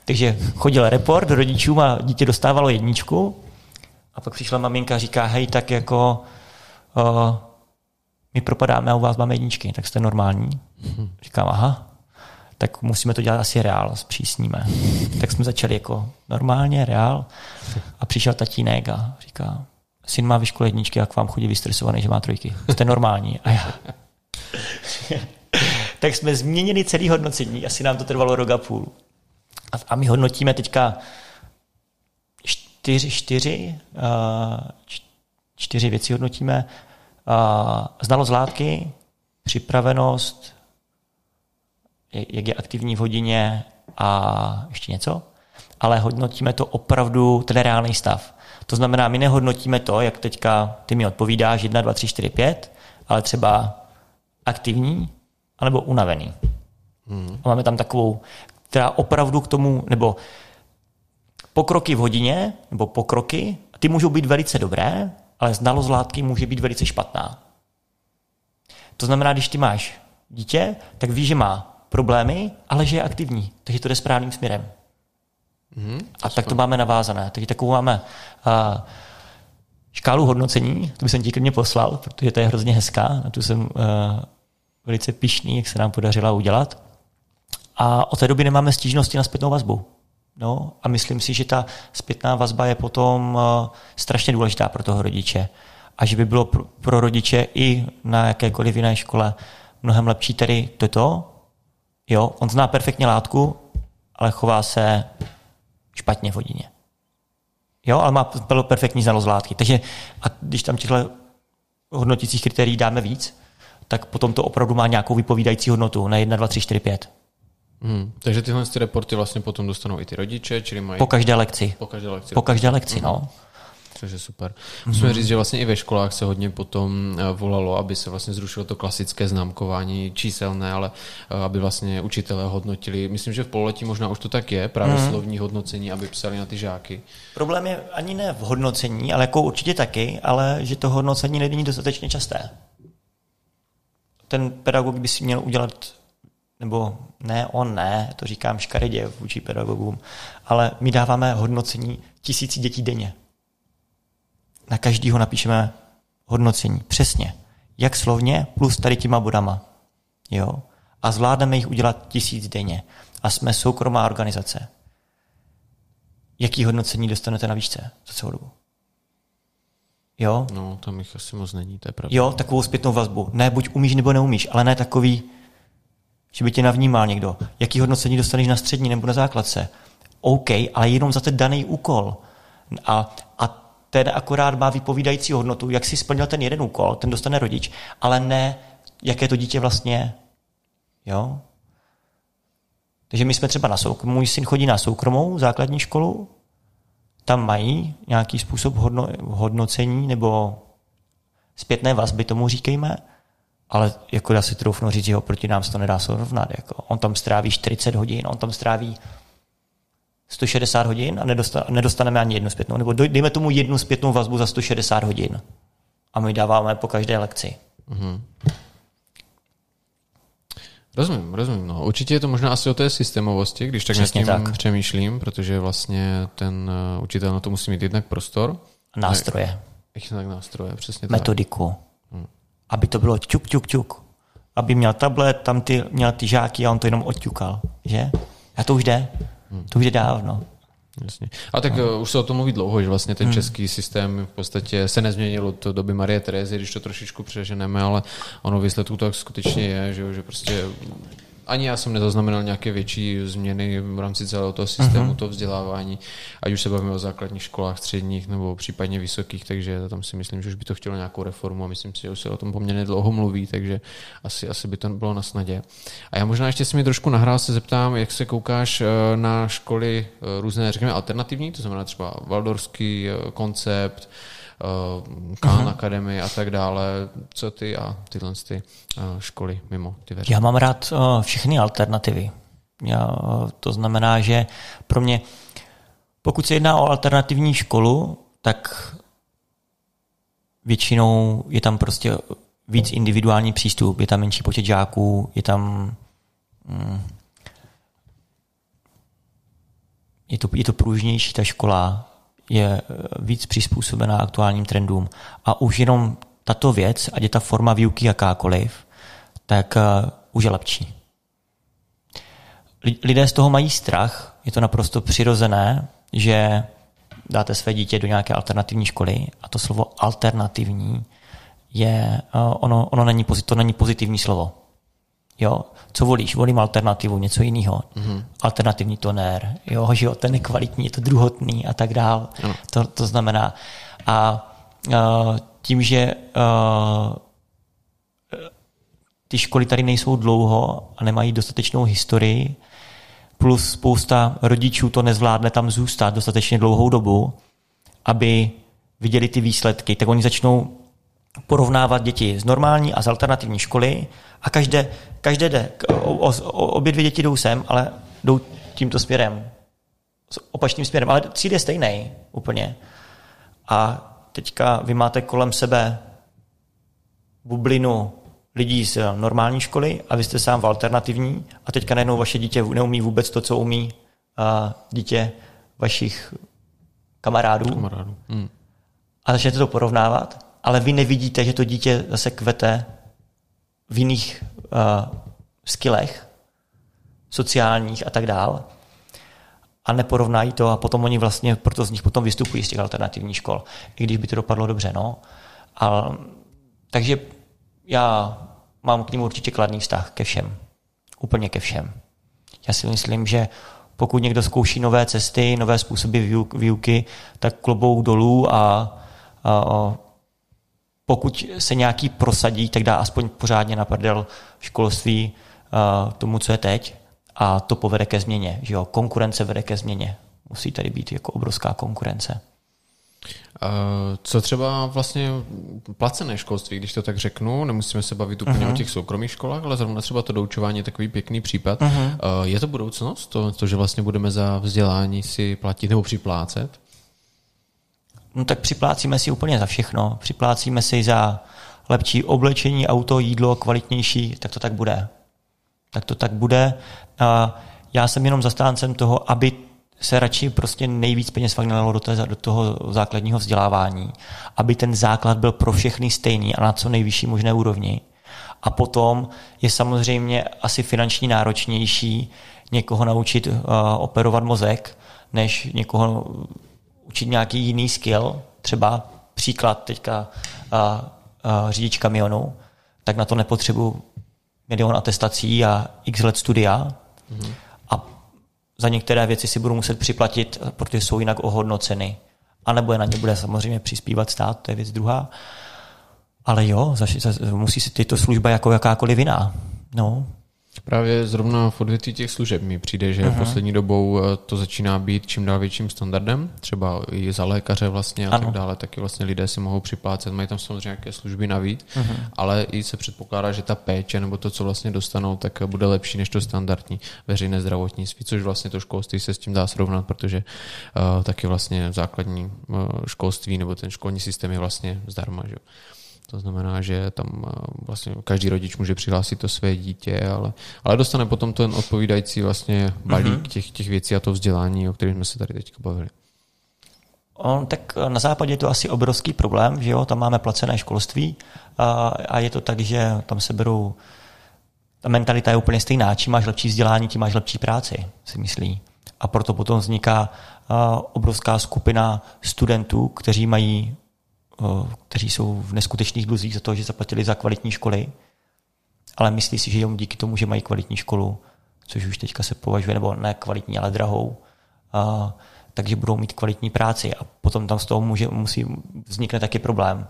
Speaker 2: Takže chodil report rodičům a dítě dostávalo jedničku a pak přišla maminka a říká, hej, tak jako uh, my propadáme a u vás máme jedničky, tak jste normální. Říkám, aha, tak musíme to dělat asi reál, zpřísníme. Tak jsme začali jako normálně, reál a přišel tatínek a říká, syn má vyškole jedničky, jak vám chodí vystresovaný, že má trojky. Jste normální. A já. tak jsme změnili celý hodnocení, asi nám to trvalo rok a půl. A my hodnotíme teďka čtyři, čtyři, čtyři věci hodnotíme. Znalost látky, připravenost, jak je aktivní v hodině a ještě něco. Ale hodnotíme to opravdu ten reálný stav. To znamená, my nehodnotíme to, jak teďka ty mi odpovídáš 1, 2, 3, 4, 5, ale třeba aktivní anebo unavený. Hmm. Máme tam takovou která opravdu k tomu, nebo pokroky v hodině, nebo pokroky, ty můžou být velice dobré, ale znalost látky může být velice špatná. To znamená, když ty máš dítě, tak víš, že má problémy, ale že je aktivní, takže to jde správným směrem. Mm, a tak to máme navázané. Takže takovou máme uh, škálu hodnocení, to bych jsem ti klidně poslal, protože to je hrozně hezká, na tu jsem uh, velice pišný, jak se nám podařila udělat. A od té doby nemáme stížnosti na zpětnou vazbu. No, a myslím si, že ta zpětná vazba je potom uh, strašně důležitá pro toho rodiče. A že by bylo pro, pro rodiče i na jakékoliv jiné škole mnohem lepší tedy toto. Jo, on zná perfektně látku, ale chová se špatně v hodině. Jo, ale má perfektní znalost látky. Takže a když tam těchto hodnotících kritérií dáme víc, tak potom to opravdu má nějakou vypovídající hodnotu na 1, 2, 3, 4, 5.
Speaker 1: Hmm. Takže tyhle ty reporty vlastně potom dostanou i ty rodiče, čili mají...
Speaker 2: Po každé lekci.
Speaker 1: Po každé lekci.
Speaker 2: Po každé lekci, hmm. no.
Speaker 1: Takže super. Musíme hmm. říct, že vlastně i ve školách se hodně potom eh, volalo, aby se vlastně zrušilo to klasické známkování číselné, ale eh, aby vlastně učitelé hodnotili. Myslím, že v pololetí možná už to tak je, právě hmm. slovní hodnocení, aby psali na ty žáky.
Speaker 2: Problém je ani ne v hodnocení, ale jako určitě taky, ale že to hodnocení není dostatečně časté. Ten pedagog by si měl udělat nebo ne, on ne, to říkám škaredě vůči pedagogům, ale my dáváme hodnocení tisíci dětí denně. Na každýho napíšeme hodnocení, přesně. Jak slovně, plus tady těma bodama. Jo? A zvládneme jich udělat tisíc denně. A jsme soukromá organizace. Jaký hodnocení dostanete na výšce za celou dobu? Jo?
Speaker 1: No, tam jich asi moc není, to je pravda.
Speaker 2: Jo, takovou zpětnou vazbu. Ne, buď umíš nebo neumíš, ale ne takový, že by tě navnímal někdo. Jaký hodnocení dostaneš na střední nebo na základce? OK, ale jenom za ten daný úkol. A, a ten akorát má vypovídající hodnotu, jak si splnil ten jeden úkol, ten dostane rodič, ale ne, jaké to dítě vlastně Jo? Takže my jsme třeba na soukromou, můj syn chodí na soukromou základní školu, tam mají nějaký způsob hodno, hodnocení nebo zpětné vazby, tomu říkejme, ale jako já si troufnu říct, že oproti nám to nedá srovnat. Jako. On tam stráví 40 hodin, on tam stráví 160 hodin a nedostaneme ani jednu zpětnou. Nebo dejme tomu jednu zpětnou vazbu za 160 hodin. A my dáváme po každé lekci. Mm-hmm.
Speaker 1: Rozumím, rozumím. No. Určitě je to možná asi o té systémovosti, když tak Přesně nad tím tak. přemýšlím, protože vlastně ten uh, učitel na to musí mít jednak prostor.
Speaker 2: Nástroje.
Speaker 1: Ještě tak nástroje, přesně
Speaker 2: Metodiku. Tak. Hmm aby to bylo čuk, čuk, čuk. Aby měl tablet, tam ty, měl ty žáky a on to jenom odťukal, že? A to už jde. Hmm. To už jde dávno.
Speaker 1: Jasně. A tak no. už se o tom mluví dlouho, že vlastně ten hmm. český systém v podstatě se nezměnil od doby Marie Terezy, když to trošičku přeženeme, ale ono výsledku tak skutečně je, že, že prostě ani já jsem nezaznamenal nějaké větší změny v rámci celého toho systému, uh-huh. toho vzdělávání, ať už se bavíme o základních školách, středních nebo případně vysokých, takže tam si myslím, že už by to chtělo nějakou reformu a myslím si, že už se o tom poměrně dlouho mluví, takže asi, asi by to bylo na snadě. A já možná ještě si mi trošku nahrál se zeptám, jak se koukáš eh, na školy eh, různé, řekněme, alternativní, to znamená třeba Valdorský eh, koncept, Khan uh-huh. Academy a tak dále. Co ty a tyhle ty, uh, školy mimo ty veřejné?
Speaker 2: Já mám rád uh, všechny alternativy. Já, uh, to znamená, že pro mě, pokud se jedná o alternativní školu, tak většinou je tam prostě víc individuální přístup, je tam menší počet žáků, je tam mm, je to, je to pružnější ta škola, je eh, víc přizpůsobená aktuálním trendům. A už jenom tato věc, ať je ta forma výuky jakákoliv, tak uh, už je lepší. Lidé z toho mají strach, je to naprosto přirozené, že dáte své dítě do nějaké alternativní školy a to slovo alternativní je, uh, ono, ono není, to není pozitivní slovo. Jo, co volíš? Volím alternativu, něco jiného. Mm-hmm. Alternativní tonér, jo, že jo, ten je kvalitní, je to druhotný a tak dál. Mm. To, to znamená, a uh, tím, že uh, ty školy tady nejsou dlouho a nemají dostatečnou historii, plus spousta rodičů to nezvládne tam zůstat dostatečně dlouhou dobu, aby viděli ty výsledky, tak oni začnou porovnávat děti z normální a z alternativní školy a každé, každé jde, obě dvě děti jdou sem, ale jdou tímto směrem, s opačným směrem, ale cíl je stejný úplně. A teďka vy máte kolem sebe bublinu lidí z normální školy a vy jste sám v alternativní a teďka najednou vaše dítě neumí vůbec to, co umí a dítě vašich kamarádů. kamarádů. Hmm. A začnete to porovnávat ale vy nevidíte, že to dítě zase kvete v jiných uh, skillech, sociálních a tak dál a neporovnají to a potom oni vlastně, proto z nich potom vystupují z těch alternativních škol, i když by to dopadlo dobře, no. A, takže já mám k ním určitě kladný vztah ke všem. Úplně ke všem. Já si myslím, že pokud někdo zkouší nové cesty, nové způsoby výuky, tak klobou dolů a, a, a pokud se nějaký prosadí, tak dá aspoň pořádně na prdel školství uh, tomu, co je teď a to povede ke změně. Že jo? Konkurence vede ke změně. Musí tady být jako obrovská konkurence.
Speaker 1: Co třeba vlastně placené školství, když to tak řeknu, nemusíme se bavit úplně uh-huh. o těch soukromých školách, ale zrovna třeba to doučování je takový pěkný případ. Uh-huh. Je to budoucnost, to, to, že vlastně budeme za vzdělání si platit nebo připlácet?
Speaker 2: No tak připlácíme si úplně za všechno. Připlácíme si za lepší oblečení, auto, jídlo, kvalitnější, tak to tak bude. Tak to tak bude. A já jsem jenom zastáncem toho, aby se radši prostě nejvíc peněz fakt nalilo do, do toho základního vzdělávání, aby ten základ byl pro všechny stejný a na co nejvyšší možné úrovni. A potom je samozřejmě asi finanční náročnější někoho naučit uh, operovat mozek, než někoho učit nějaký jiný skill, třeba příklad teďka a, a řidič kamionu, tak na to nepotřebuji milion atestací a x let studia mm-hmm. a za některé věci si budu muset připlatit, protože jsou jinak ohodnoceny. A nebo je na ně bude samozřejmě přispívat stát, to je věc druhá. Ale jo, za, za, musí si tyto služba jako jakákoliv jiná. No,
Speaker 1: Právě zrovna v odvětví těch služeb mi přijde, že uh-huh. poslední dobou eh, to začíná být čím dál větším standardem, třeba i za lékaře vlastně a ano. tak dále, taky vlastně lidé si mohou připlácet, mají tam samozřejmě nějaké služby navíc, uh-huh. ale i se předpokládá, že ta péče nebo to, co vlastně dostanou, tak bude lepší než to standardní veřejné zdravotnictví, což vlastně to školství se s tím dá srovnat, protože uh, taky vlastně základní uh, školství nebo ten školní systém je vlastně zdarma. Že? To znamená, že tam eh, vlastně každý rodič může přihlásit to své dítě, ale, ale dostane potom ten odpovídající vlastně balík mm-hmm. těch, těch věcí a to vzdělání, o kterém jsme se tady teď bavili.
Speaker 2: On, tak na západě je to asi obrovský problém, že jo, tam máme placené školství a, a je to tak, že tam se berou, ta mentalita je úplně stejná, čím máš lepší vzdělání, tím máš lepší práci, si myslí. A proto potom vzniká a, obrovská skupina studentů, kteří mají, kteří jsou v neskutečných dluzích za to, že zaplatili za kvalitní školy, ale myslí si, že díky tomu, že mají kvalitní školu, což už teďka se považuje, nebo ne kvalitní, ale drahou, a, takže budou mít kvalitní práci a potom tam z toho může, musí vznikne taky problém.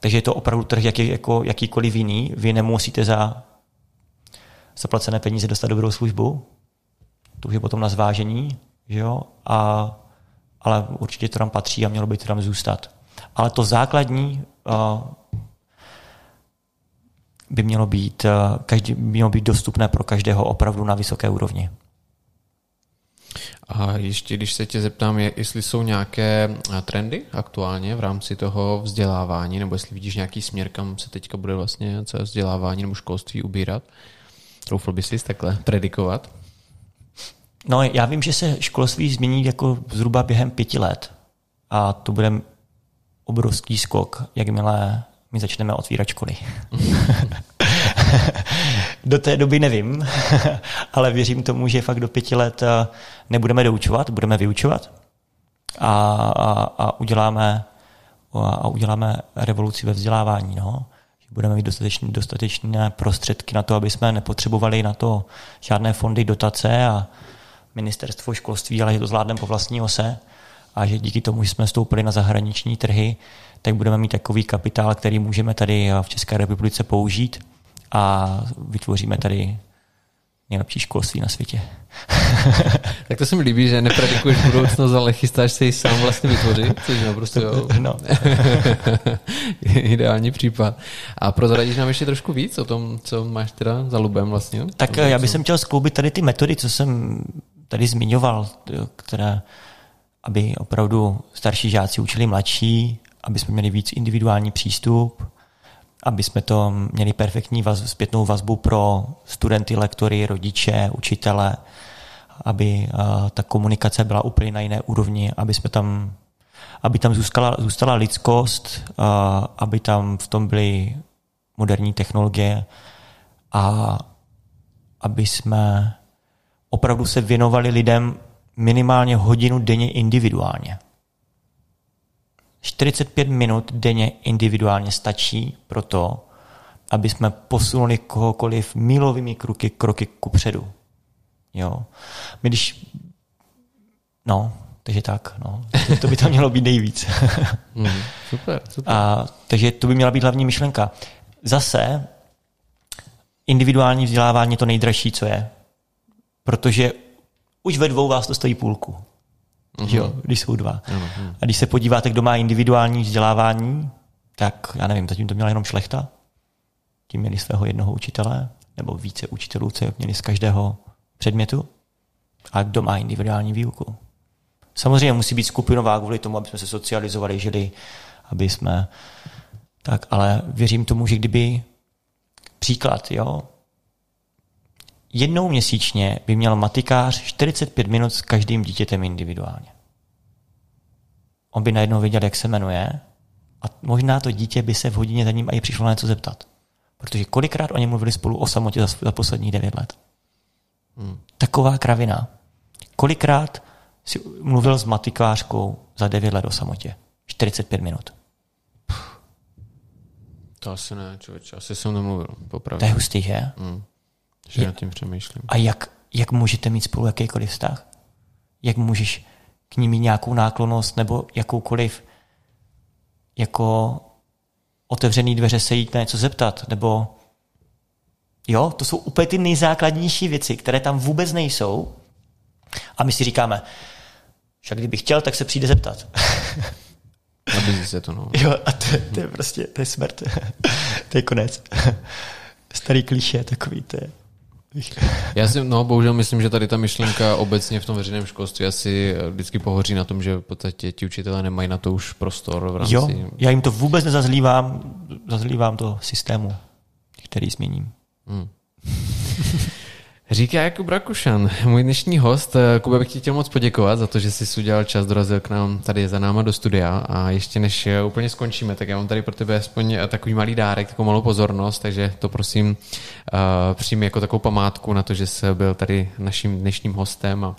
Speaker 2: Takže je to opravdu trh jaký, jako jakýkoliv jiný. Vy nemusíte za zaplacené peníze dostat dobrou službu. To už je potom na zvážení, že jo? A, ale určitě to tam patří a mělo by to tam zůstat. Ale to základní uh, by mělo být, uh, každý, by mělo být dostupné pro každého opravdu na vysoké úrovni.
Speaker 1: A ještě když se tě zeptám, je, jestli jsou nějaké trendy aktuálně v rámci toho vzdělávání, nebo jestli vidíš nějaký směr, kam se teďka bude vlastně celé vzdělávání nebo školství ubírat, troufl bys si takhle predikovat?
Speaker 2: No, já vím, že se školství změní jako zhruba během pěti let. A to bude obrovský skok, jakmile my začneme otvírat školy. do té doby nevím, ale věřím tomu, že fakt do pěti let eh, nebudeme doučovat, budeme vyučovat a, a, a uděláme a uděláme revoluci ve vzdělávání. No. Budeme mít dostatečné, dostatečné prostředky na to, aby jsme nepotřebovali na to žádné fondy, dotace a ministerstvo školství, ale že to zvládneme po vlastní ose a že díky tomu, že jsme stoupili na zahraniční trhy, tak budeme mít takový kapitál, který můžeme tady v České republice použít a vytvoříme tady nejlepší školství na světě.
Speaker 1: tak to se mi líbí, že nepredikuješ budoucnost, ale chystáš se ji sám vlastně vytvořit, což je prostě jo. No. Ideální případ. A prozradíš nám ještě trošku víc o tom, co máš teda za lubem vlastně?
Speaker 2: Tak já bych chtěl skloubit tady ty metody, co jsem tady zmiňoval, které, aby opravdu starší žáci učili mladší, aby jsme měli víc individuální přístup, aby jsme to měli perfektní vaz, zpětnou vazbu pro studenty, lektory, rodiče, učitele, aby uh, ta komunikace byla úplně na jiné úrovni, aby jsme tam aby tam zůstala, zůstala lidskost, uh, aby tam v tom byly moderní technologie a aby jsme opravdu se věnovali lidem minimálně hodinu denně individuálně. 45 minut denně individuálně stačí pro to, aby jsme posunuli kohokoliv milovými kroky, kroky ku předu. Jo. My když... No, takže tak, no. To by tam mělo být nejvíc.
Speaker 1: mm, super, super.
Speaker 2: A, takže to by měla být hlavní myšlenka. Zase individuální vzdělávání je to nejdražší, co je. Protože už ve dvou vás to stojí půlku mm-hmm. že jo, když jsou dva. Mm-hmm. A když se podíváte, kdo má individuální vzdělávání, tak já nevím, zatím to měla jenom šlechta. Tím měli svého jednoho učitele, nebo více učitelů, co měli z každého předmětu. A kdo má individuální výuku? Samozřejmě musí být skupinová kvůli tomu, aby jsme se socializovali, žili, aby jsme... Tak, ale věřím tomu, že kdyby příklad, jo, jednou měsíčně by měl matikář 45 minut s každým dítětem individuálně. On by najednou věděl, jak se jmenuje a možná to dítě by se v hodině za ním i přišlo na něco zeptat. Protože kolikrát oni mluvili spolu o samotě za, za posledních 9 let. Hmm. Taková kravina. Kolikrát si mluvil s matikářkou za 9 let o samotě? 45 minut.
Speaker 1: To asi ne, člověče. Asi jsem nemluvil, popravdě.
Speaker 2: To je hustý, že?
Speaker 1: Hmm. Že je, nad tím přemýšlím.
Speaker 2: A jak, jak můžete mít spolu jakýkoliv vztah? Jak můžeš k ní mít nějakou náklonost nebo jakoukoliv jako otevřený dveře se jít na něco zeptat, nebo jo, to jsou úplně ty nejzákladnější věci, které tam vůbec nejsou a my si říkáme, však kdyby chtěl, tak se přijde zeptat.
Speaker 1: Nabízí se to, no.
Speaker 2: Jo, a to, to je prostě, to je smrt. to je konec. Starý kliše takový, to je.
Speaker 1: Já si, no, bohužel myslím, že tady ta myšlenka obecně v tom veřejném školství asi vždycky pohoří na tom, že v podstatě ti učitelé nemají na to už prostor v rámci...
Speaker 2: Jo, já jim to vůbec nezazlívám, zazlívám to systému, který změním. Hmm.
Speaker 1: Říká Jakub Rakušan, můj dnešní host. Kuba bych ti chtěl moc poděkovat za to, že jsi udělal čas, dorazil k nám tady za náma do studia a ještě než úplně skončíme, tak já mám tady pro tebe aspoň takový malý dárek, takovou malou pozornost, takže to prosím uh, přijmi jako takovou památku na to, že jsi byl tady naším dnešním hostem a,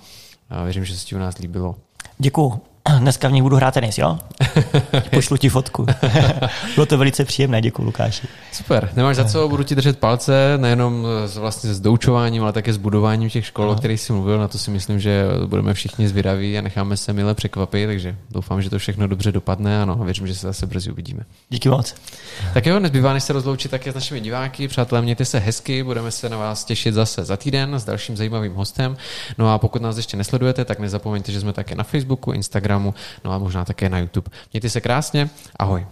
Speaker 1: a věřím, že se ti u nás líbilo.
Speaker 2: Děkuju. Dneska v ní budu hrát tenis, jo? Pošlu ti fotku. Bylo to velice příjemné, děkuji Lukáši.
Speaker 1: Super, nemáš za co, budu ti držet palce, nejenom s, vlastně s doučováním, ale také s budováním těch škol, no. o kterých jsi mluvil, na to si myslím, že budeme všichni zvědaví a necháme se mile překvapit, takže doufám, že to všechno dobře dopadne a no, věřím, že se zase brzy uvidíme.
Speaker 2: Díky moc.
Speaker 1: Tak jo, nezbývá, než se rozloučit také s našimi diváky. Přátelé, mějte se hezky, budeme se na vás těšit zase za týden s dalším zajímavým hostem. No a pokud nás ještě nesledujete, tak nezapomeňte, že jsme také na Facebooku, Instagramu, no a možná také na YouTube. Mějte se krásně, ahoj.